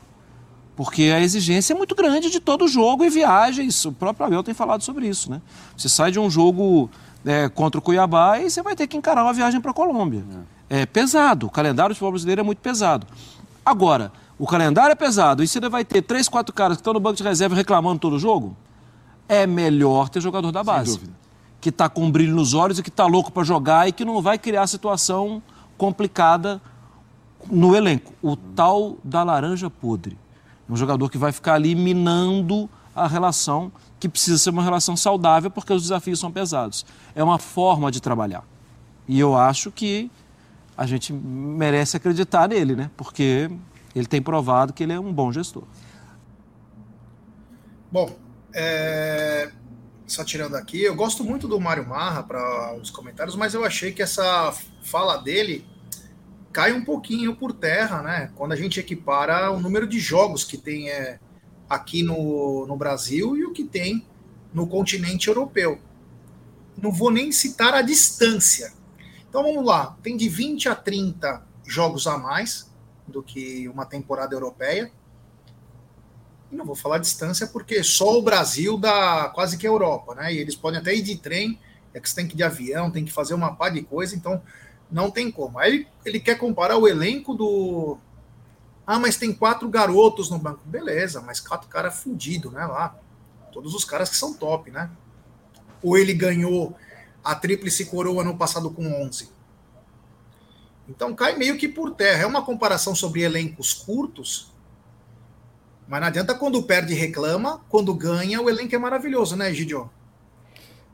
porque a exigência é muito grande de todo jogo e viagens. O próprio Abel tem falado sobre isso, né? Você sai de um jogo é, contra o Cuiabá e você vai ter que encarar uma viagem para a Colômbia. É. é pesado, o calendário do futebol brasileiro é muito pesado. Agora, o calendário é pesado e você vai ter três, quatro caras que estão no banco de reserva reclamando todo o jogo, é melhor ter jogador da base. Que está com um brilho nos olhos e que está louco para jogar e que não vai criar situação complicada no elenco. O tal da laranja podre. Um jogador que vai ficar ali minando a relação, que precisa ser uma relação saudável porque os desafios são pesados. É uma forma de trabalhar. E eu acho que a gente merece acreditar nele, né? Porque ele tem provado que ele é um bom gestor. Bom, é... só tirando aqui, eu gosto muito do Mário Marra para os comentários, mas eu achei que essa fala dele cai um pouquinho por terra, né? Quando a gente equipara o número de jogos que tem é, aqui no, no Brasil e o que tem no continente europeu. Não vou nem citar a distância. Então vamos lá, tem de 20 a 30 jogos a mais do que uma temporada europeia. E não vou falar distância porque só o Brasil dá quase que a Europa, né? E eles podem até ir de trem, é que você tem que ir de avião, tem que fazer uma pá de coisa, então não tem como. Aí ele, quer comparar o elenco do, Ah, mas tem quatro garotos no banco. Beleza, mas quatro caras fudidos, né? Lá. Todos os caras que são top, né? Ou ele ganhou a tríplice coroa no passado com 11. Então cai meio que por terra. É uma comparação sobre elencos curtos, mas não adianta quando perde reclama, quando ganha o elenco é maravilhoso, né, Gidio?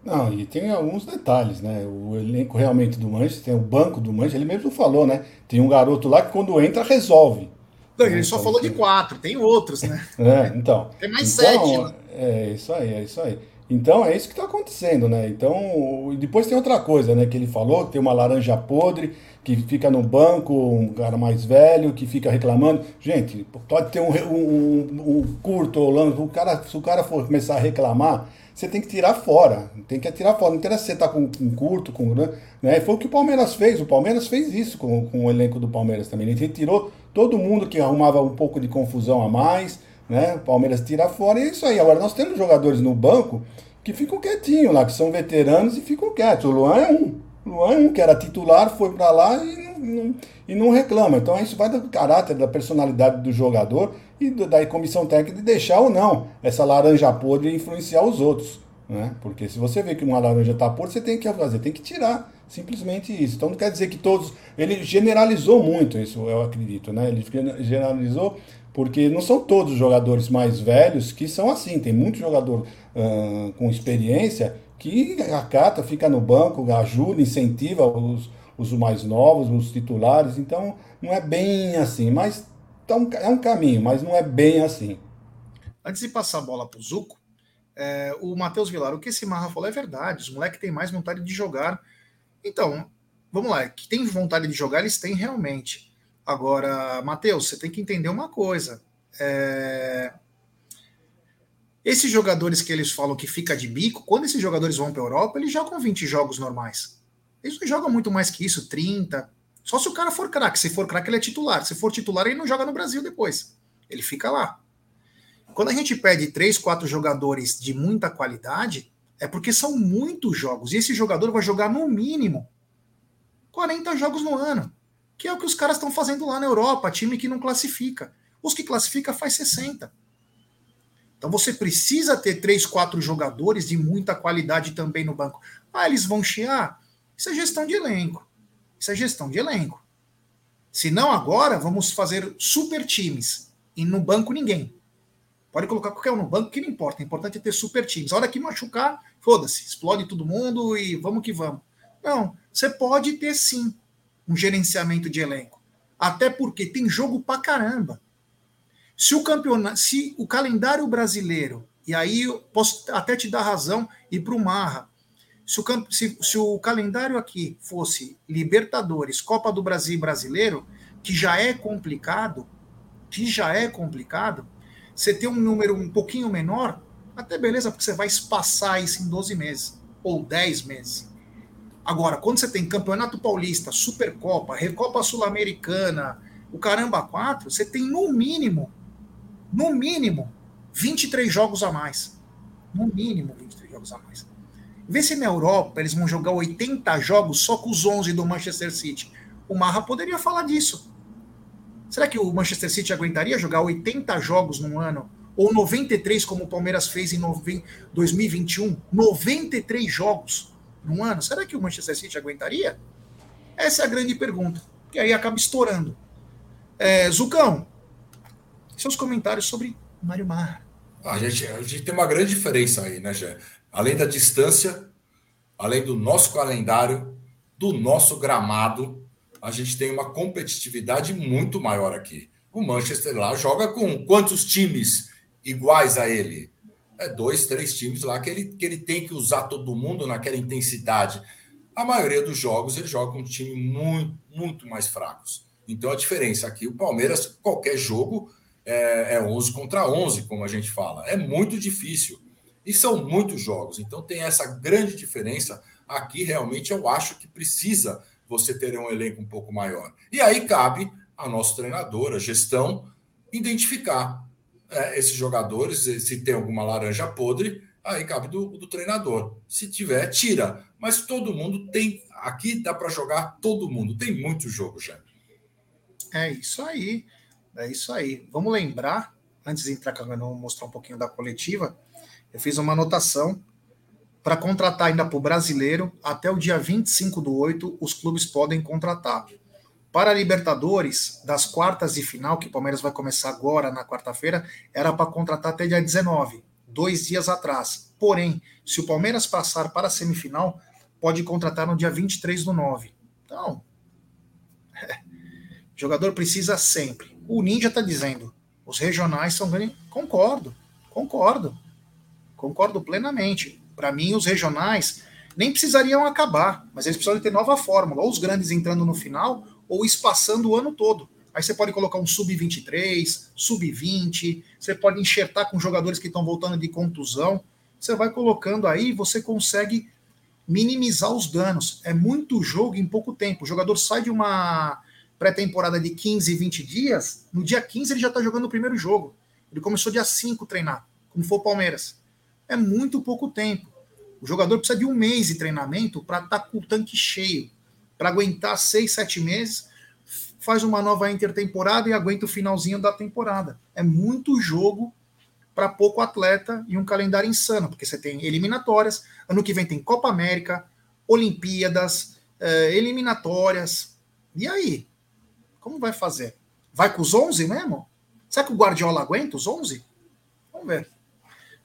Não, e tem alguns detalhes, né? O elenco realmente do Manchester, tem o banco do Manchester, ele mesmo falou, né? Tem um garoto lá que quando entra resolve. Não, ele só falou de quatro, tem outros, né? É, então. Tem mais então, sete. Né? É isso aí, é isso aí. Então é isso que está acontecendo, né? Então, depois tem outra coisa, né? Que ele falou, tem uma laranja podre que fica no banco, um cara mais velho que fica reclamando. Gente, pode ter um, um, um curto ou longo, o cara, se o cara for começar a reclamar, você tem que tirar fora. Tem que tirar fora. Não interessa se você tá com, com curto, com. Né? Foi o que o Palmeiras fez. O Palmeiras fez isso com, com o elenco do Palmeiras também. Ele retirou todo mundo que arrumava um pouco de confusão a mais né? O Palmeiras tira fora e é isso aí. Agora, nós temos jogadores no banco que ficam quietinhos lá, que são veteranos e ficam quietos. O Luan é um. O Luan é um que era titular, foi para lá e não, não, e não reclama. Então, isso vai do caráter, da personalidade do jogador e do, da comissão técnica de deixar ou não essa laranja podre influenciar os outros. Né? Porque se você vê que uma laranja está podre, você tem que fazer, tem que tirar. Simplesmente isso. Então não quer dizer que todos. Ele generalizou muito isso, eu acredito, né? Ele generalizou porque não são todos os jogadores mais velhos que são assim. Tem muito jogador com experiência que acata, fica no banco, ajuda, incentiva os, os mais novos, os titulares. Então, não é bem assim. Mas então, é um caminho, mas não é bem assim. Antes de passar a bola para o Zuco, é, o Matheus Vilar, o que esse Marra falou é verdade. Os moleques têm mais vontade de jogar. Então, vamos lá, que tem vontade de jogar, eles têm realmente. Agora, Matheus, você tem que entender uma coisa. É... Esses jogadores que eles falam que fica de bico, quando esses jogadores vão para a Europa, eles jogam 20 jogos normais. Eles não jogam muito mais que isso, 30. Só se o cara for craque. Se for craque, ele é titular. Se for titular, ele não joga no Brasil depois. Ele fica lá. Quando a gente pede três, quatro jogadores de muita qualidade, é porque são muitos jogos. E esse jogador vai jogar no mínimo 40 jogos no ano que é o que os caras estão fazendo lá na Europa, time que não classifica. Os que classifica faz 60. Então você precisa ter três, quatro jogadores de muita qualidade também no banco. Ah, eles vão chiar? Isso é gestão de elenco. Isso é gestão de elenco. Se não agora, vamos fazer super times. E no banco ninguém. Pode colocar qualquer um no banco que não importa. O importante é ter super times. A hora que machucar, foda-se, explode todo mundo e vamos que vamos. Não, você pode ter sim um gerenciamento de elenco. Até porque tem jogo pra caramba. Se o campeonato, se o calendário brasileiro, e aí eu posso até te dar razão e para o Marra, se o, se, se o calendário aqui fosse Libertadores, Copa do Brasil e Brasileiro, que já é complicado, que já é complicado, você ter um número um pouquinho menor, até beleza, porque você vai espaçar isso em 12 meses ou 10 meses. Agora, quando você tem Campeonato Paulista, Supercopa, Recopa Sul-Americana, o Caramba 4, você tem no mínimo, no mínimo, 23 jogos a mais. No mínimo, 23 jogos a mais. Vê se na Europa eles vão jogar 80 jogos só com os 11 do Manchester City. O Marra poderia falar disso. Será que o Manchester City aguentaria jogar 80 jogos num ano? Ou 93, como o Palmeiras fez em 2021? 93 jogos num ano? Será que o Manchester City aguentaria? Essa é a grande pergunta. E aí acaba estourando. É, Zucão, seus comentários sobre Mário Mar. A gente, a gente tem uma grande diferença aí, né, Gé? Além da distância, além do nosso calendário, do nosso gramado, a gente tem uma competitividade muito maior aqui. O Manchester lá joga com quantos times iguais a ele? É dois, três times lá que ele, que ele tem que usar todo mundo naquela intensidade. A maioria dos jogos ele joga com um time muito, muito mais fracos. Então a diferença aqui, o Palmeiras, qualquer jogo é, é 11 contra 11, como a gente fala. É muito difícil. E são muitos jogos. Então tem essa grande diferença. Aqui realmente eu acho que precisa você ter um elenco um pouco maior. E aí cabe a nosso treinador, a gestão, identificar é, esses jogadores, se tem alguma laranja podre, aí cabe do, do treinador. Se tiver, tira. Mas todo mundo tem. Aqui dá para jogar todo mundo. Tem muito jogo já. É isso aí. É isso aí. Vamos lembrar, antes de entrar, vamos mostrar um pouquinho da coletiva, eu fiz uma anotação para contratar ainda para o brasileiro, até o dia 25 do 8, os clubes podem contratar. Para a Libertadores, das quartas de final, que o Palmeiras vai começar agora na quarta-feira, era para contratar até dia 19, dois dias atrás. Porém, se o Palmeiras passar para a semifinal, pode contratar no dia 23 do 9. Então, é, jogador precisa sempre. O Ninja está dizendo, os regionais são grandes. Concordo, concordo. Concordo plenamente. Para mim, os regionais nem precisariam acabar, mas eles precisam ter nova fórmula, ou os grandes entrando no final, ou espaçando o ano todo. Aí você pode colocar um sub-23, sub-20, você pode enxertar com jogadores que estão voltando de contusão. Você vai colocando aí, você consegue minimizar os danos. É muito jogo em pouco tempo. O jogador sai de uma pré-temporada de 15, 20 dias, no dia 15 ele já está jogando o primeiro jogo. Ele começou dia 5 treinar, como foi o Palmeiras. É muito pouco tempo. O jogador precisa de um mês de treinamento para estar tá com o tanque cheio, para aguentar seis, sete meses, faz uma nova intertemporada e aguenta o finalzinho da temporada. É muito jogo para pouco atleta e um calendário insano, porque você tem eliminatórias, ano que vem tem Copa América, Olimpíadas, eh, eliminatórias. E aí? Como vai fazer? Vai com os 11 mesmo? Será que o Guardiola aguenta os 11? Vamos ver.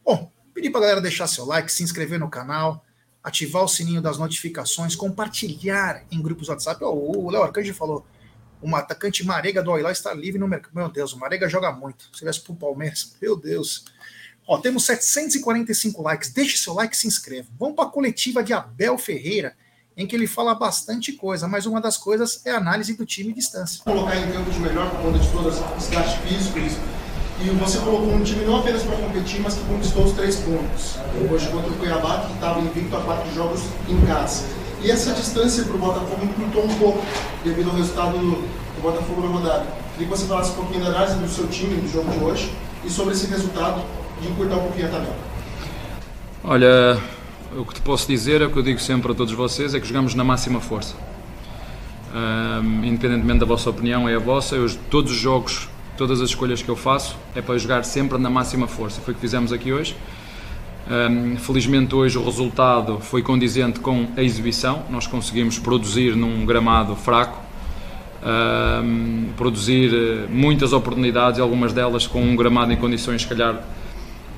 Bom, pedir para galera deixar seu like, se inscrever no canal, ativar o sininho das notificações, compartilhar em grupos WhatsApp. Oh, o Léo Arcanjo falou: o atacante Marega do Oiló está livre no mercado. Meu Deus, o Marega joga muito. Se para o Palmeiras, meu Deus. Ó, temos 745 likes. Deixe seu like e se inscreva. Vamos para a coletiva de Abel Ferreira em que ele fala bastante coisa, mas uma das coisas é a análise do time e distância. Colocar em campo de melhor conta de todas as desgaste físicos, e você colocou um time não apenas para competir, mas que conquistou os três pontos. Hoje contra o Cuiabá, que estava invicto a quatro jogos em casa. E essa distância para o Botafogo encurtou um pouco, devido ao resultado do Botafogo na rodada. Queria que você falasse um pouquinho da análise do seu time no jogo de hoje e sobre esse resultado de encurtar um pouquinho a tabela. Olha, o que te posso dizer é o que eu digo sempre a todos vocês: é que jogamos na máxima força. Um, independentemente da vossa opinião, é a vossa. Eu, todos os jogos, todas as escolhas que eu faço é para jogar sempre na máxima força. Foi o que fizemos aqui hoje. Um, felizmente hoje o resultado foi condizente com a exibição. Nós conseguimos produzir num gramado fraco, um, produzir eh, muitas oportunidades, algumas delas com um gramado em condições, se calhar,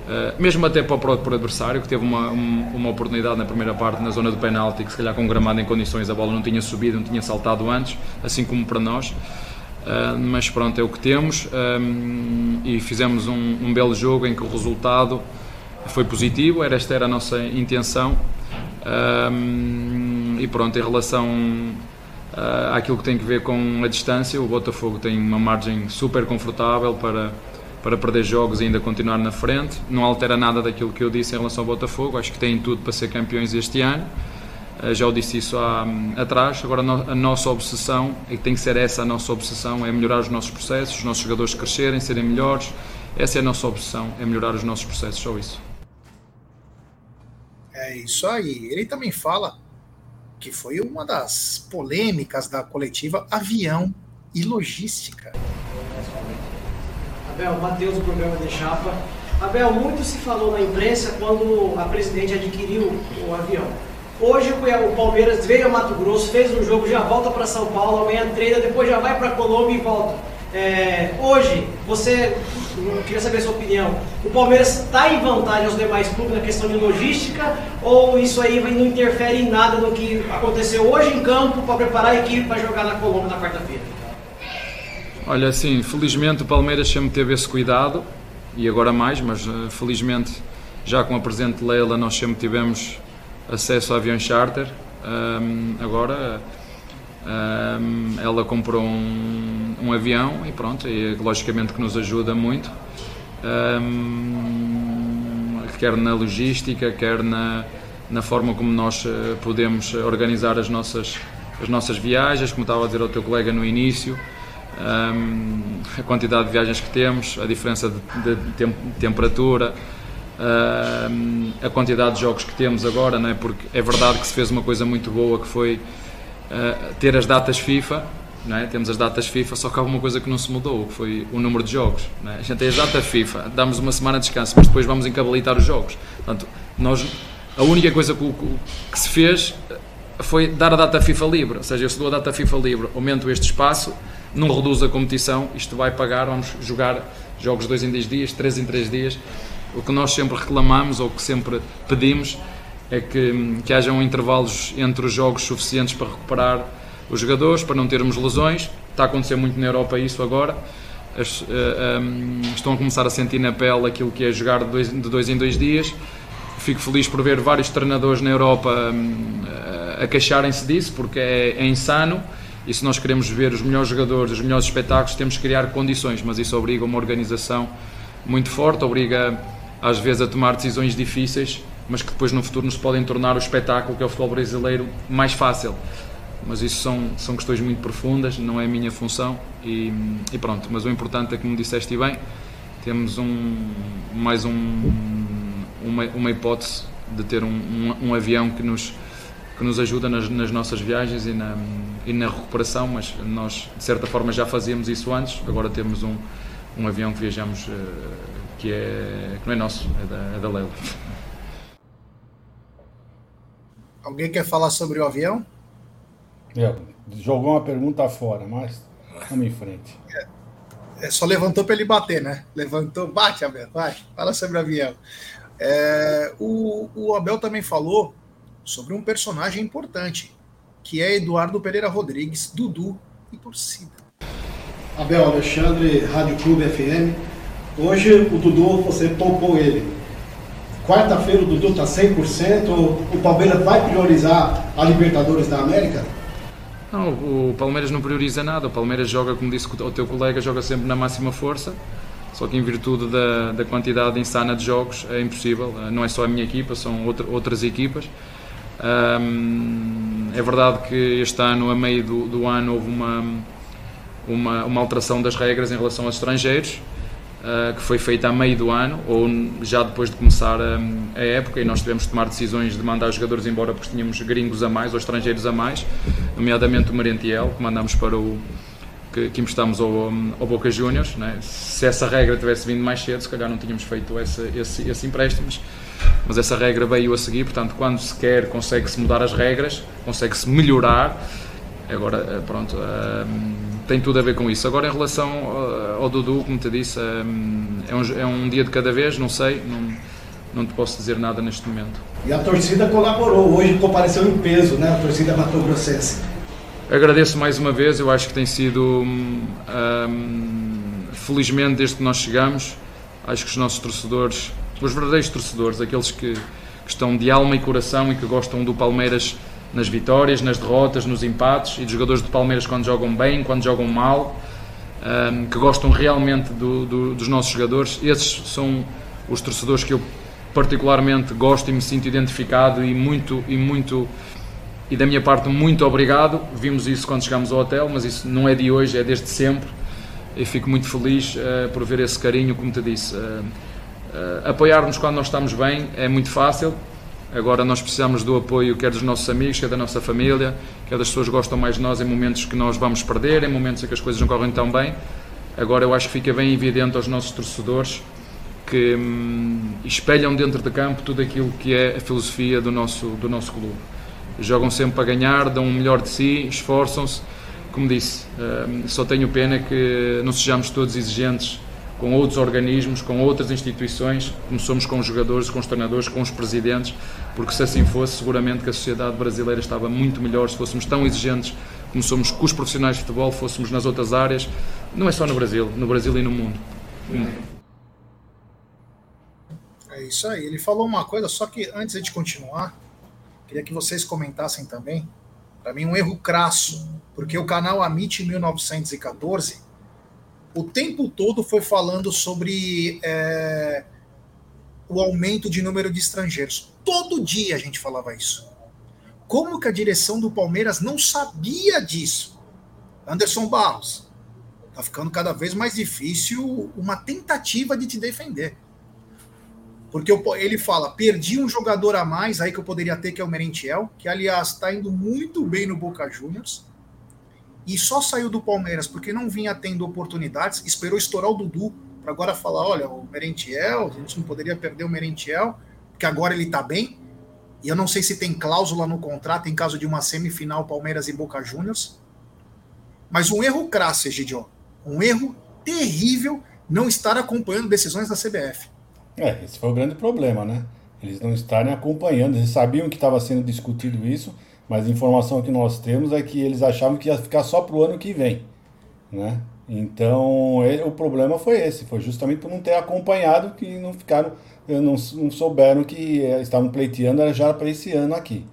Uh, mesmo até para o próprio adversário, que teve uma, uma oportunidade na primeira parte na zona do penalti, que se calhar com um gramado em condições a bola não tinha subido, não tinha saltado antes, assim como para nós. Uh, mas pronto, é o que temos um, e fizemos um, um, belo jogo em que o resultado foi positivo, era, esta era a nossa intenção. Um, e pronto, em relação uh, àquilo que tem que ver com a distância, o Botafogo tem uma margem super confortável para para perder jogos e ainda continuar na frente. Não altera nada daquilo que eu disse em relação ao Botafogo. Acho que têm tudo para ser campeões este ano. Eh, já o disse isso há, atrás. Agora, a nossa obsessão, e tem que ser essa a nossa obsessão, é melhorar os nossos processos, os nossos jogadores crescerem, serem melhores. Essa é a nossa obsessão, é melhorar os nossos processos, só isso. É isso aí. Ele também fala que foi uma das polêmicas da coletiva avião e logística. Abel, Matheus do programa de Chapa. Abel, muito se falou na imprensa quando a presidente adquiriu o avião. Hoje o Palmeiras veio a Mato Grosso, fez um jogo, já volta para São Paulo, amanhã treina, depois já vai para Colômbia e volta. É, hoje, você, queria saber a sua opinião, o Palmeiras está em vantagem aos demais clubes na questão de logística ou isso aí não interfere em nada no que aconteceu hoje em campo para preparar a equipe para jogar na Colômbia na quarta-feira? Olha, sim, felizmente o Palmeiras sempre teve esse cuidado e agora mais, mas uh, felizmente já com a presente Leila nós sempre tivemos acesso a avião charter. Um, agora um, ela comprou um, um, avião e pronto, e logicamente que nos ajuda muito, quer na logística, quer na, na forma como nós uh, podemos organizar as nossas, as nossas viagens, como estava a dizer ao teu colega no início a quantidade de viagens que temos, a diferença de, de, de temperatura, um, a quantidade de jogos que temos agora, não é? porque é verdade que se fez uma coisa muito boa que foi uh, ter as datas FIFA não é? temos as datas FIFA, só que há uma coisa que não se mudou, que foi o número de jogos. É? A gente tem as datas FIFA, damos uma semana de descanso, mas depois vamos encabalitar os jogos. Portanto, nós, a única coisa que, que se fez foi dar a data FIFA livre, ou seja, eu se dou a data FIFA livre, aumento este espaço, não reduz a competição, isto vai pagar, vamos jogar jogos 2 em 10 dias, 3 em 3 dias. O que nós sempre reclamamos ou que sempre pedimos é que, que hajam intervalos entre os jogos suficientes para recuperar os jogadores, para não termos lesões. Está a acontecer muito na Europa isso agora. As, uh, eh, um, ehm, estão a começar a sentir na pele aquilo que é jogar de dois, de dois em dois dias. Fico feliz por ver vários treinadores na Europa um, a queixarem-se disso, porque é, é insano. E se nós queremos ver os melhores jogadores, os melhores espetáculos, temos que criar condições, mas isso obriga uma organização muito forte, obriga às vezes a tomar decisões difíceis, mas que depois no futuro nos podem tornar o espetáculo que é o futebol brasileiro mais fácil. Mas isso são, são questões muito profundas, não é a minha função e, e pronto. Mas o importante é que, como disseste bem, temos um, mais um, uma, uma hipótese de ter um, um, um avião que nos que nos ajuda nas, nas, nossas viagens e na, e na recuperação, mas nós de certa forma já fazíamos isso antes, agora temos um, um avião que viajamos uh, que, é, que não é nosso, é da, é da Leila. Alguém quer falar sobre o avião? É, jogou uma pergunta fora, mas vamos em frente. É, é só levantou para ele bater, né? Levantou, bate, Abel, vai, fala sobre o avião. É, o, o Abel também falou sobre um personagem importante, que é Eduardo Pereira Rodrigues, Dudu e torcida. Abel Alexandre, Rádio Clube FM. Hoje o Dudu, você poupou ele. Quarta-feira o Dudu está 100%. O Palmeiras vai priorizar a Libertadores da América? Não, o Palmeiras não prioriza nada. O Palmeiras joga, como disse o teu colega, joga sempre na máxima força. Só que em virtude da, da quantidade insana de jogos é impossível. Não é só a minha equipa, são outra, outras equipas. Um, é verdade que este ano, a meio do, do ano, houve uma, uma, uma, alteração das regras em relação aos estrangeiros, que foi feita a meio do ano, ou já depois de começar a, a, época, e nós tivemos de tomar decisões de mandar os jogadores embora porque tínhamos gringos a mais, ou estrangeiros a mais, nomeadamente o Marentiel, que mandamos para o. que, que emprestámos ao, ao Boca Juniors. Né? Se essa regra tivesse vindo mais cedo, se calhar não tínhamos feito esse, esse, esse empréstimo mas essa regra veio a seguir, portanto, quando se quer, consegue-se mudar as regras, consegue-se melhorar. Agora, eh, pronto, tem tudo a ver com isso. Agora, em relação ao, ao Dudu, como te disse, uh, é, um, é um dia de cada vez, não sei, não, não te posso dizer nada neste momento. E a torcida colaborou, hoje compareceu em peso, né? A torcida Mato Grossense. Agradeço mais uma vez, eu acho que tem sido, um, felizmente, desde que nós chegamos, acho que os nossos torcedores os verdadeiros torcedores, aqueles que, que, estão de alma e coração e que gostam do Palmeiras nas vitórias, nas derrotas, nos empates e dos jogadores do Palmeiras quando jogam bem, quando jogam mal, um, que gostam realmente do, do, dos nossos jogadores. Esses são os torcedores que eu particularmente gosto e me sinto identificado e muito e muito e da minha parte muito obrigado. Vimos isso quando chegámos ao hotel, mas isso não é de hoje, é desde sempre. E fico muito feliz uh, por ver esse carinho, como te disse. Uh, Uh, Apoiar-nos quando nós estamos bem é muito fácil. Agora nós precisamos do apoio quer dos nossos amigos, quer da nossa família, quer das pessoas que gostam mais de nós em momentos que nós vamos perder, em momentos em que as coisas não correm tão bem. Agora eu acho que fica bem evidente aos nossos torcedores que hum, espelham dentro de campo tudo aquilo que é a filosofia do nosso, do nosso clube. Jogam sempre para ganhar, dão o melhor de si, esforçam-se. Como disse, hum, só tenho pena que não sejamos todos exigentes com outros organismos, com outras instituições, como somos com os jogadores, com os treinadores, com os presidentes, porque se assim fosse, seguramente que a sociedade brasileira estava muito melhor se fôssemos tão exigentes como somos com os profissionais de futebol, fôssemos nas outras áreas, não é só no Brasil, no Brasil e no mundo. É isso aí. Ele falou uma coisa, só que antes de continuar, queria que vocês comentassem também. Para mim, um erro crasso, porque o canal Amit 1914 o tempo todo foi falando sobre é, o aumento de número de estrangeiros. Todo dia a gente falava isso. Como que a direção do Palmeiras não sabia disso? Anderson Barros, tá ficando cada vez mais difícil uma tentativa de te defender. Porque ele fala, perdi um jogador a mais aí que eu poderia ter, que é o Merentiel, que aliás está indo muito bem no Boca Juniors. E só saiu do Palmeiras porque não vinha tendo oportunidades, esperou estourar o Dudu para agora falar, olha, o Merentiel, a gente não poderia perder o Merentiel, porque agora ele está bem. E eu não sei se tem cláusula no contrato em caso de uma semifinal Palmeiras e Boca Juniors. Mas um erro crasso, Egidio. Um erro terrível não estar acompanhando decisões da CBF. É, esse foi o grande problema, né? Eles não estarem acompanhando. Eles sabiam que estava sendo discutido isso, mas a informação que nós temos é que eles achavam que ia ficar só para o ano que vem, né? Então, ele, o problema foi esse, foi justamente por não ter acompanhado que não ficaram, não, não souberam que eh, estavam pleiteando já para esse ano aqui.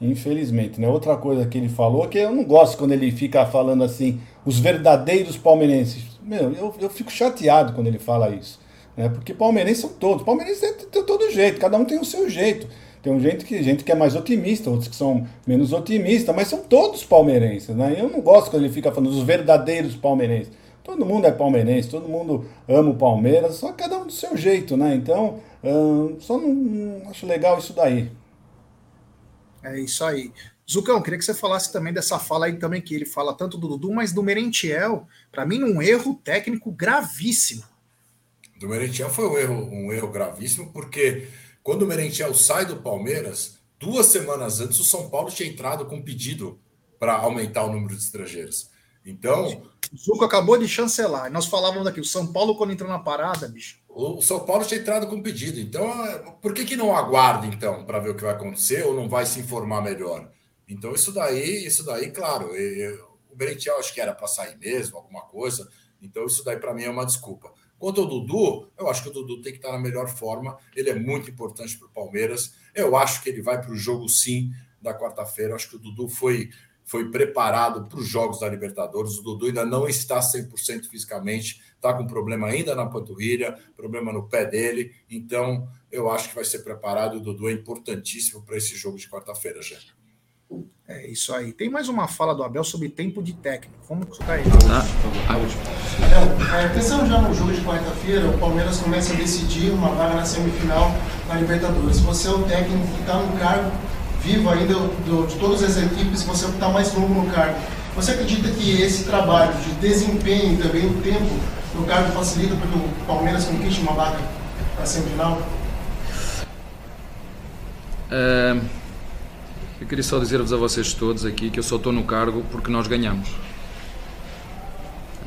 Infelizmente, né? Outra coisa que ele falou que eu não gosto quando ele fica falando assim, os verdadeiros palmeirenses. Meu, eu, eu fico chateado quando ele fala isso, né? Porque palmeirenses são todos, palmeirenses é de todo jeito, cada um tem o seu jeito. Tem gente que, gente que é mais otimista, outros que são menos otimistas, mas são todos palmeirenses, né? Eu não gosto quando ele fica falando dos verdadeiros palmeirenses. Todo mundo é palmeirense, todo mundo ama o Palmeiras, só cada um do seu jeito, né? Então, hum, só não, não acho legal isso daí. É isso aí. Zucão, queria que você falasse também dessa fala aí também, que ele fala tanto do Dudu, mas do Merentiel, para mim, um erro técnico gravíssimo. Do Merentiel foi um erro, um erro gravíssimo, porque quando o Merentiel sai do Palmeiras, duas semanas antes o São Paulo tinha entrado com um pedido para aumentar o número de estrangeiros. Então. O Zuco acabou de chancelar. Nós falávamos daqui, o São Paulo, quando entrou na parada, bicho. O São Paulo tinha entrado com pedido. Então, por que, que não aguarda, então, para ver o que vai acontecer ou não vai se informar melhor? Então, isso daí, isso daí, claro, eu, o Merentiel acho que era para sair mesmo, alguma coisa. Então, isso daí para mim é uma desculpa. Quanto ao Dudu, eu acho que o Dudu tem que estar na melhor forma. Ele é muito importante para o Palmeiras. Eu acho que ele vai para o jogo sim da quarta-feira. Acho que o Dudu foi, foi preparado para os jogos da Libertadores. O Dudu ainda não está 100% fisicamente, está com problema ainda na panturrilha, problema no pé dele. Então, eu acho que vai ser preparado. O Dudu é importantíssimo para esse jogo de quarta-feira, gente. É isso aí. Tem mais uma fala do Abel sobre tempo de técnico. Vamos escutar ele. Ah, Abel, é, pensando já no jogo de quarta-feira, o Palmeiras começa a decidir uma vaga na semifinal na Libertadores. Você é o técnico que está no cargo vivo ainda do, de todas as equipes, você está mais longo no cargo. Você acredita que esse trabalho de desempenho e também o tempo no cargo facilita para que o Palmeiras conquiste uma vaga na semifinal? É eu queria só dizer-vos a vocês todos aqui que eu só estou no cargo porque nós ganhamos.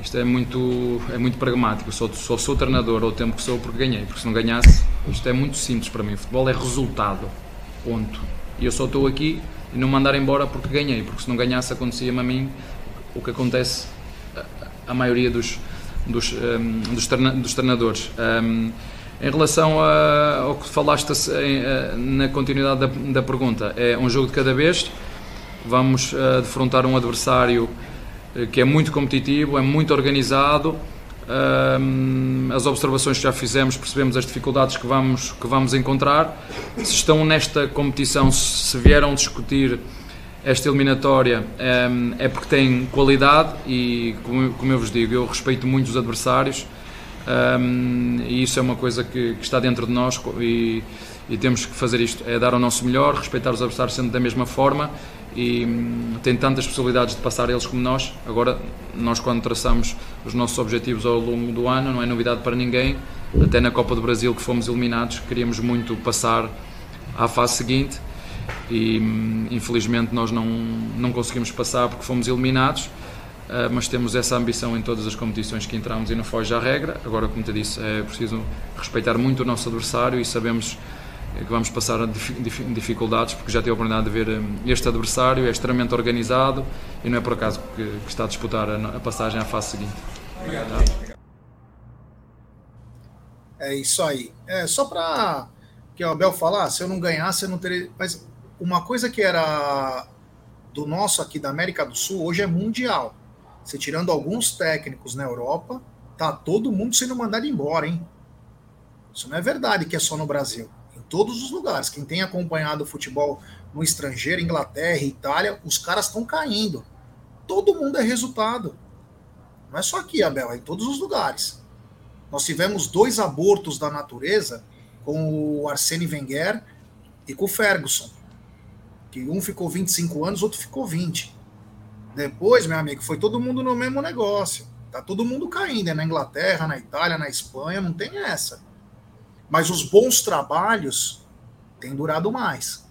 Isto é muito, é muito pragmático. Eu só, só sou treinador ao tempo que sou porque ganhei. Porque se não ganhasse, isto é muito simples para mim. O futebol é resultado. Ponto. E eu só estou aqui e não mandar embora porque ganhei. Porque se não ganhasse, acontecia-me a mim o que acontece a, a maioria dos, dos, um, dos, dos treinadores. Um, em relação a, ao que falaste na continuidade da, da, pergunta, é um jogo de cada vez. Vamos uh, defrontar um adversário uh, que é muito competitivo, é muito organizado. Uh, as observações que já fizemos, percebemos as dificuldades que vamos, que vamos encontrar. Se estão nesta competição, se vieram discutir esta eliminatória, um, é porque têm qualidade e, como, como eu vos digo, eu respeito muito os adversários um, e isso é uma coisa que, que está dentro de nós e, e, temos que fazer isto, é dar o nosso melhor, respeitar os adversários sempre da mesma forma e um, tem tantas possibilidades de passar eles como nós. Agora, nós quando traçamos os nossos objetivos ao longo do ano, não é novidade para ninguém, até na Copa do Brasil que fomos eliminados, queríamos muito passar à fase seguinte e hum, infelizmente nós não, não conseguimos passar porque fomos eliminados mas temos essa ambição em todas as competições que entramos e não foge à regra. Agora, como te disse, é preciso respeitar muito o nosso adversário e sabemos que vamos passar dificuldades porque já tive a oportunidade de ver hum, este adversário, é extremamente organizado e não é por acaso que, está a disputar a, a, passagem à fase seguinte. Obrigado. É isso aí. É, só para que o Abel falar, se eu não ganhasse, eu não teria. Mas uma coisa que era do nosso aqui da América do Sul, hoje é mundial. Você tirando alguns técnicos na Europa, tá todo mundo sendo mandado embora, hein? Isso não é verdade que é só no Brasil. Em todos os lugares. Quem tem acompanhado o futebol no estrangeiro, Inglaterra, Itália, os caras estão caindo. Todo mundo é resultado. Não é só aqui, Abel, é em todos os lugares. Nós tivemos dois abortos da natureza com o Arsene Wenger e com o Ferguson. Que um ficou 25 anos, outro ficou 20 Depois, meu amigo, foi todo mundo no mesmo negócio. Tá todo mundo caindo, é na Inglaterra, na Itália, na Espanha, não tem essa. Mas os bons trabalhos têm durado mais.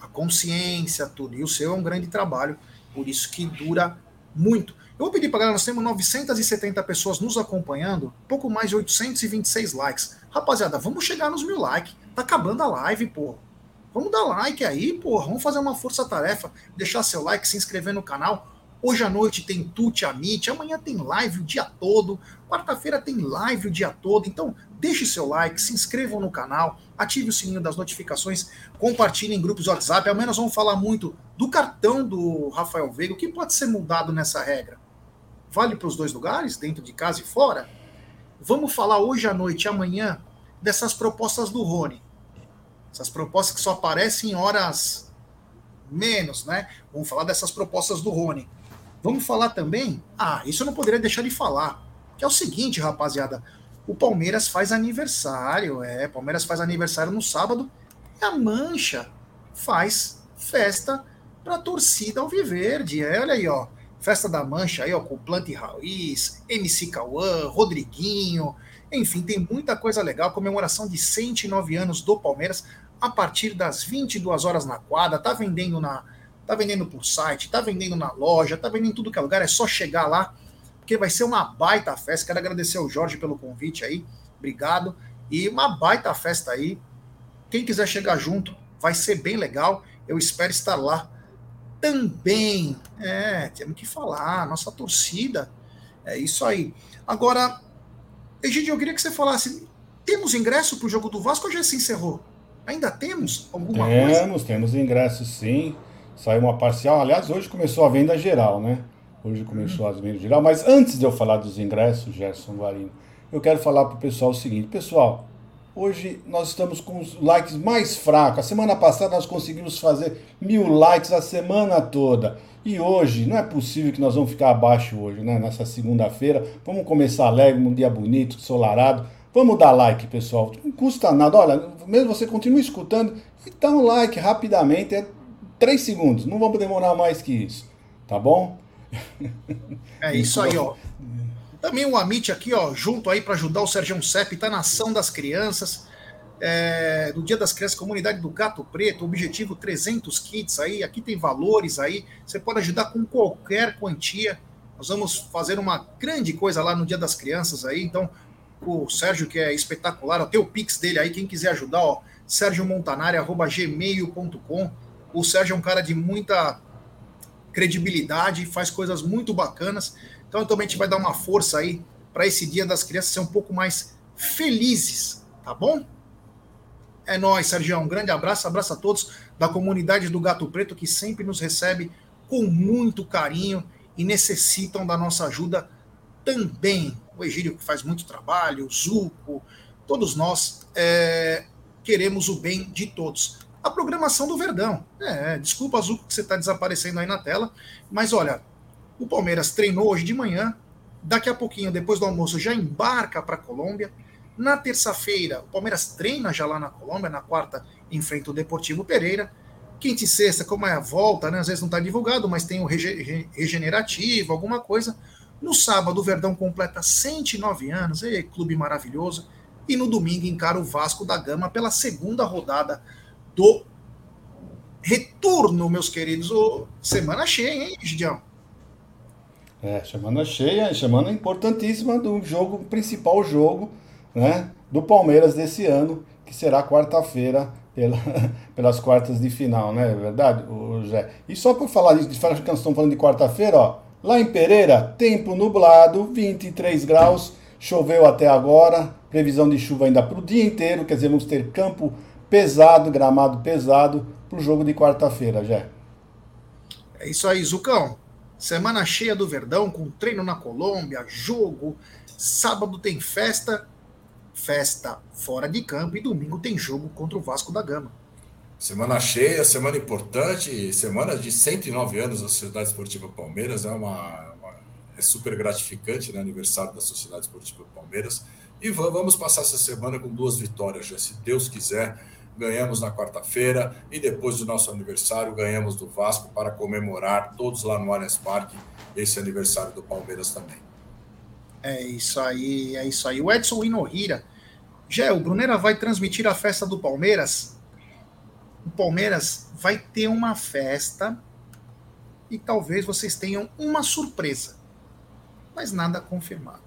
A consciência, tudo. E o seu é um grande trabalho, por isso que dura muito. Eu vou pedir para galera, nós temos 970 pessoas nos acompanhando, pouco mais de 826 likes. Rapaziada, vamos chegar nos mil likes. Tá acabando a live, pô. Vamos dar like aí, pô. Vamos fazer uma força-tarefa, deixar seu like, se inscrever no canal. Hoje à noite tem Tuti Amit, amanhã tem live o dia todo, quarta-feira tem live o dia todo. Então, deixe seu like, se inscrevam no canal, ative o sininho das notificações, compartilhem em grupos WhatsApp. Ao menos vamos falar muito do cartão do Rafael Veiga. O que pode ser mudado nessa regra? Vale para os dois lugares, dentro de casa e fora? Vamos falar hoje à noite e amanhã dessas propostas do Rony. Essas propostas que só aparecem em horas menos, né? Vamos falar dessas propostas do Rony. Vamos falar também. Ah, isso eu não poderia deixar de falar. Que é o seguinte, rapaziada. O Palmeiras faz aniversário. É, Palmeiras faz aniversário no sábado. E a Mancha faz festa para a torcida Alviverde. É, olha aí, ó. Festa da Mancha aí, ó, com Planta e Raiz, MC Cauã, Rodriguinho. Enfim, tem muita coisa legal. Comemoração de 109 anos do Palmeiras a partir das 22 horas na quadra. Tá vendendo na tá vendendo por site, tá vendendo na loja, tá vendendo em tudo que é lugar, é só chegar lá, porque vai ser uma baita festa. Quero agradecer ao Jorge pelo convite aí, obrigado. E uma baita festa aí. Quem quiser chegar junto, vai ser bem legal. Eu espero estar lá também. É, temos que falar, nossa torcida. É isso aí. Agora, Egidio, eu queria que você falasse: temos ingresso para o jogo do Vasco ou já se encerrou? Ainda temos alguma temos, coisa? Temos, temos ingresso sim. Saiu uma parcial. Aliás, hoje começou a venda geral, né? Hoje começou a venda geral. Mas antes de eu falar dos ingressos, Gerson Guarino, eu quero falar para o pessoal o seguinte: pessoal, hoje nós estamos com os likes mais fracos. A semana passada nós conseguimos fazer mil likes a semana toda. E hoje, não é possível que nós vamos ficar abaixo hoje, né? Nessa segunda-feira. Vamos começar alegre, um dia bonito, solarado. Vamos dar like, pessoal. Não custa nada. Olha, mesmo você continue escutando, e dá um like rapidamente. É Três segundos, não vamos demorar mais que isso, tá bom? É isso aí, ó. Também o Amit aqui, ó, junto aí para ajudar o Sérgio Sepp, tá na ação das crianças, é, do Dia das Crianças, comunidade do Gato Preto, objetivo 300 kits aí, aqui tem valores aí, você pode ajudar com qualquer quantia. Nós vamos fazer uma grande coisa lá no Dia das Crianças aí, então o Sérgio que é espetacular, tem o pix dele aí, quem quiser ajudar, ó, sergiomontanari@gmail.com o Sérgio é um cara de muita credibilidade, faz coisas muito bacanas. Então também a gente vai dar uma força aí para esse Dia das Crianças ser um pouco mais felizes, tá bom? É nóis, Sérgio. Um grande abraço, abraço a todos da comunidade do Gato Preto que sempre nos recebe com muito carinho e necessitam da nossa ajuda também. O Egílio que faz muito trabalho, o Zuco, todos nós é, queremos o bem de todos a programação do Verdão. É, desculpa, Azul, que você está desaparecendo aí na tela, mas olha, o Palmeiras treinou hoje de manhã, daqui a pouquinho, depois do almoço, já embarca para a Colômbia. Na terça-feira, o Palmeiras treina já lá na Colômbia, na quarta, enfrenta o Deportivo Pereira. Quinta e sexta, como é a volta, né? Às vezes não está divulgado, mas tem o rege regenerativo, alguma coisa. No sábado, o Verdão completa 109 anos, é clube maravilhoso. E no domingo encara o Vasco da Gama pela segunda rodada do retorno, meus queridos. Oh, semana cheia, hein, Gideão? É, semana cheia, semana importantíssima do jogo, principal jogo, né, do Palmeiras desse ano, que será quarta-feira, pela, pelas quartas de final, né? É verdade, o Jé? E só por falar disso, de que nós estamos falando de quarta-feira, ó, lá em Pereira, tempo nublado, 23 graus, choveu até agora, previsão de chuva ainda para o dia inteiro, quer dizer, vamos ter campo pesado, gramado pesado, para o jogo de quarta-feira, já. É isso aí, Zucão. Semana cheia do Verdão, com treino na Colômbia, jogo. Sábado tem festa, festa fora de campo, e domingo tem jogo contra o Vasco da Gama. Semana cheia, semana importante, semana de 109 anos da Sociedade Esportiva Palmeiras, é uma, uma é super gratificante, né? Aniversário da Sociedade Esportiva Palmeiras. E vamos passar essa semana com duas vitórias, já, se Deus quiser ganhamos na quarta-feira e depois do nosso aniversário ganhamos do Vasco para comemorar todos lá no Allianz Parque esse aniversário do Palmeiras também. É isso aí, é isso aí. O Edson Inohira. Já o Brunera vai transmitir a festa do Palmeiras? O Palmeiras vai ter uma festa e talvez vocês tenham uma surpresa, mas nada confirmado.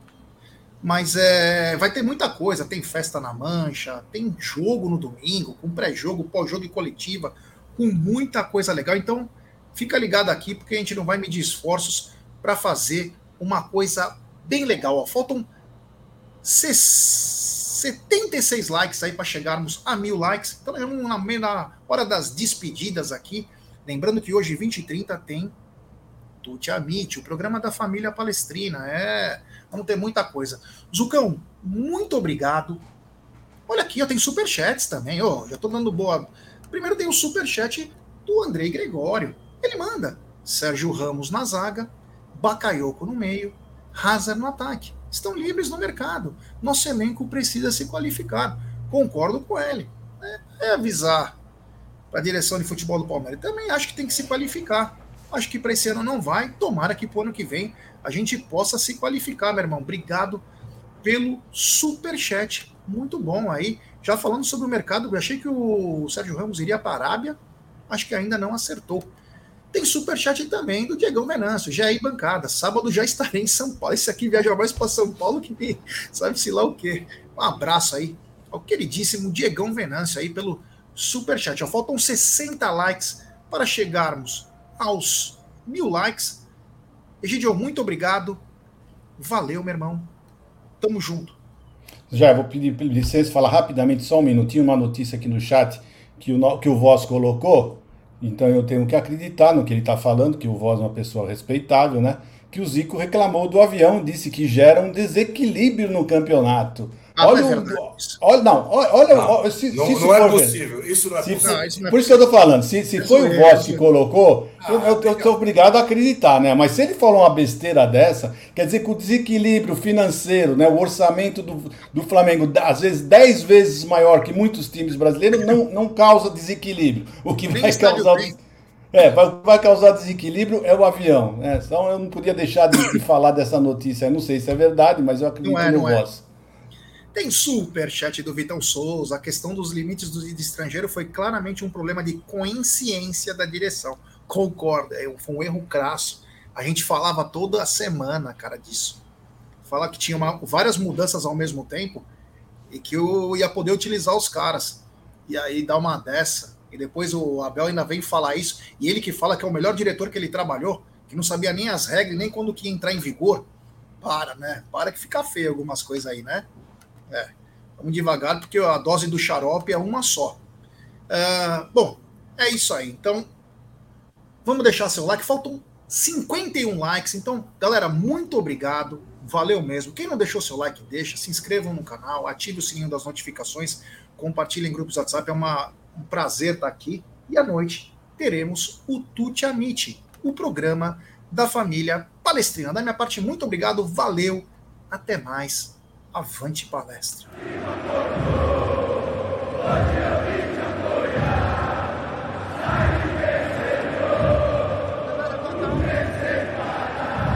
Mas é, vai ter muita coisa, tem festa na mancha, tem jogo no domingo, com pré-jogo, pós-jogo e coletiva, com muita coisa legal. Então, fica ligado aqui, porque a gente não vai medir esforços para fazer uma coisa bem legal. Ó. Faltam 76 likes aí para chegarmos a mil likes. Então, é na, na hora das despedidas aqui. Lembrando que hoje, 20 e 30, tem Tuti Amit, o programa da família palestrina. É, vamos ter muita coisa. Zucão, muito obrigado. Olha aqui, ó, tem superchats também. Ó, já tô dando boa. Primeiro tem o superchat do Andrei Gregório. Ele manda Sérgio Ramos na zaga, Bakayoko no meio, Hazard no ataque. Estão livres no mercado. Nosso elenco precisa se qualificar. Concordo com ele. É, é avisar para a direção de futebol do Palmeiras. Também acho que tem que se qualificar. Acho que para esse ano não vai. Tomara que para o ano que vem a gente possa se qualificar, meu irmão. Obrigado pelo super chat. Muito bom aí. Já falando sobre o mercado, eu achei que o Sérgio Ramos iria para a Arábia. Acho que ainda não acertou. Tem super chat também do Diegão Venâncio, já aí bancada. Sábado já estarei em São Paulo. Esse aqui viaja mais para São Paulo que sabe-se lá o quê. Um abraço aí ao queridíssimo Diegão Venâncio aí pelo super chat. faltam 60 likes para chegarmos aos mil likes. Egidio, muito obrigado. Valeu, meu irmão. Tamo junto. Já vou pedir licença, falar rapidamente, só um minutinho, uma notícia aqui no chat que o, que o Voz colocou. Então eu tenho que acreditar no que ele está falando, que o Voz é uma pessoa respeitável, né? Que o Zico reclamou do avião, disse que gera um desequilíbrio no campeonato. Ah, olha, é o, olha, não, olha, não, se, não, se não é possível. Isso não é se, possível. Não, por isso que eu estou falando. Se, se foi o Voss que colocou, ah, eu estou obrigado a acreditar, né? Mas se ele falou uma besteira dessa, quer dizer que o desequilíbrio financeiro, né, o orçamento do, do Flamengo, às vezes 10 vezes maior que muitos times brasileiros, não, não causa desequilíbrio. O que vai causar. É, vai, vai, causar desequilíbrio é o avião. Né? Então eu não podia deixar de, de falar dessa notícia. Eu não sei se é verdade, mas eu acredito é, no Voss. Tem super chat do Vitão Souza. A questão dos limites do estrangeiro foi claramente um problema de consciência da direção. Concordo, é, foi um erro crasso. A gente falava toda semana, cara, disso. Fala que tinha uma, várias mudanças ao mesmo tempo e que eu ia poder utilizar os caras. E aí dá uma dessa. E depois o Abel ainda vem falar isso. E ele que fala que é o melhor diretor que ele trabalhou, que não sabia nem as regras, nem quando que ia entrar em vigor. Para, né? Para que fica feio algumas coisas aí, né? É, vamos devagar, porque a dose do xarope é uma só. É, bom, é isso aí. Então, vamos deixar seu like. Faltam 51 likes. Então, galera, muito obrigado. Valeu mesmo. Quem não deixou seu like, deixa. Se inscrevam no canal, ative o sininho das notificações, compartilhem em grupos WhatsApp. É uma, um prazer estar aqui. E à noite teremos o Tuti Amite, o programa da família palestrina. Da minha parte, muito obrigado. Valeu. Até mais. Avante Palestra!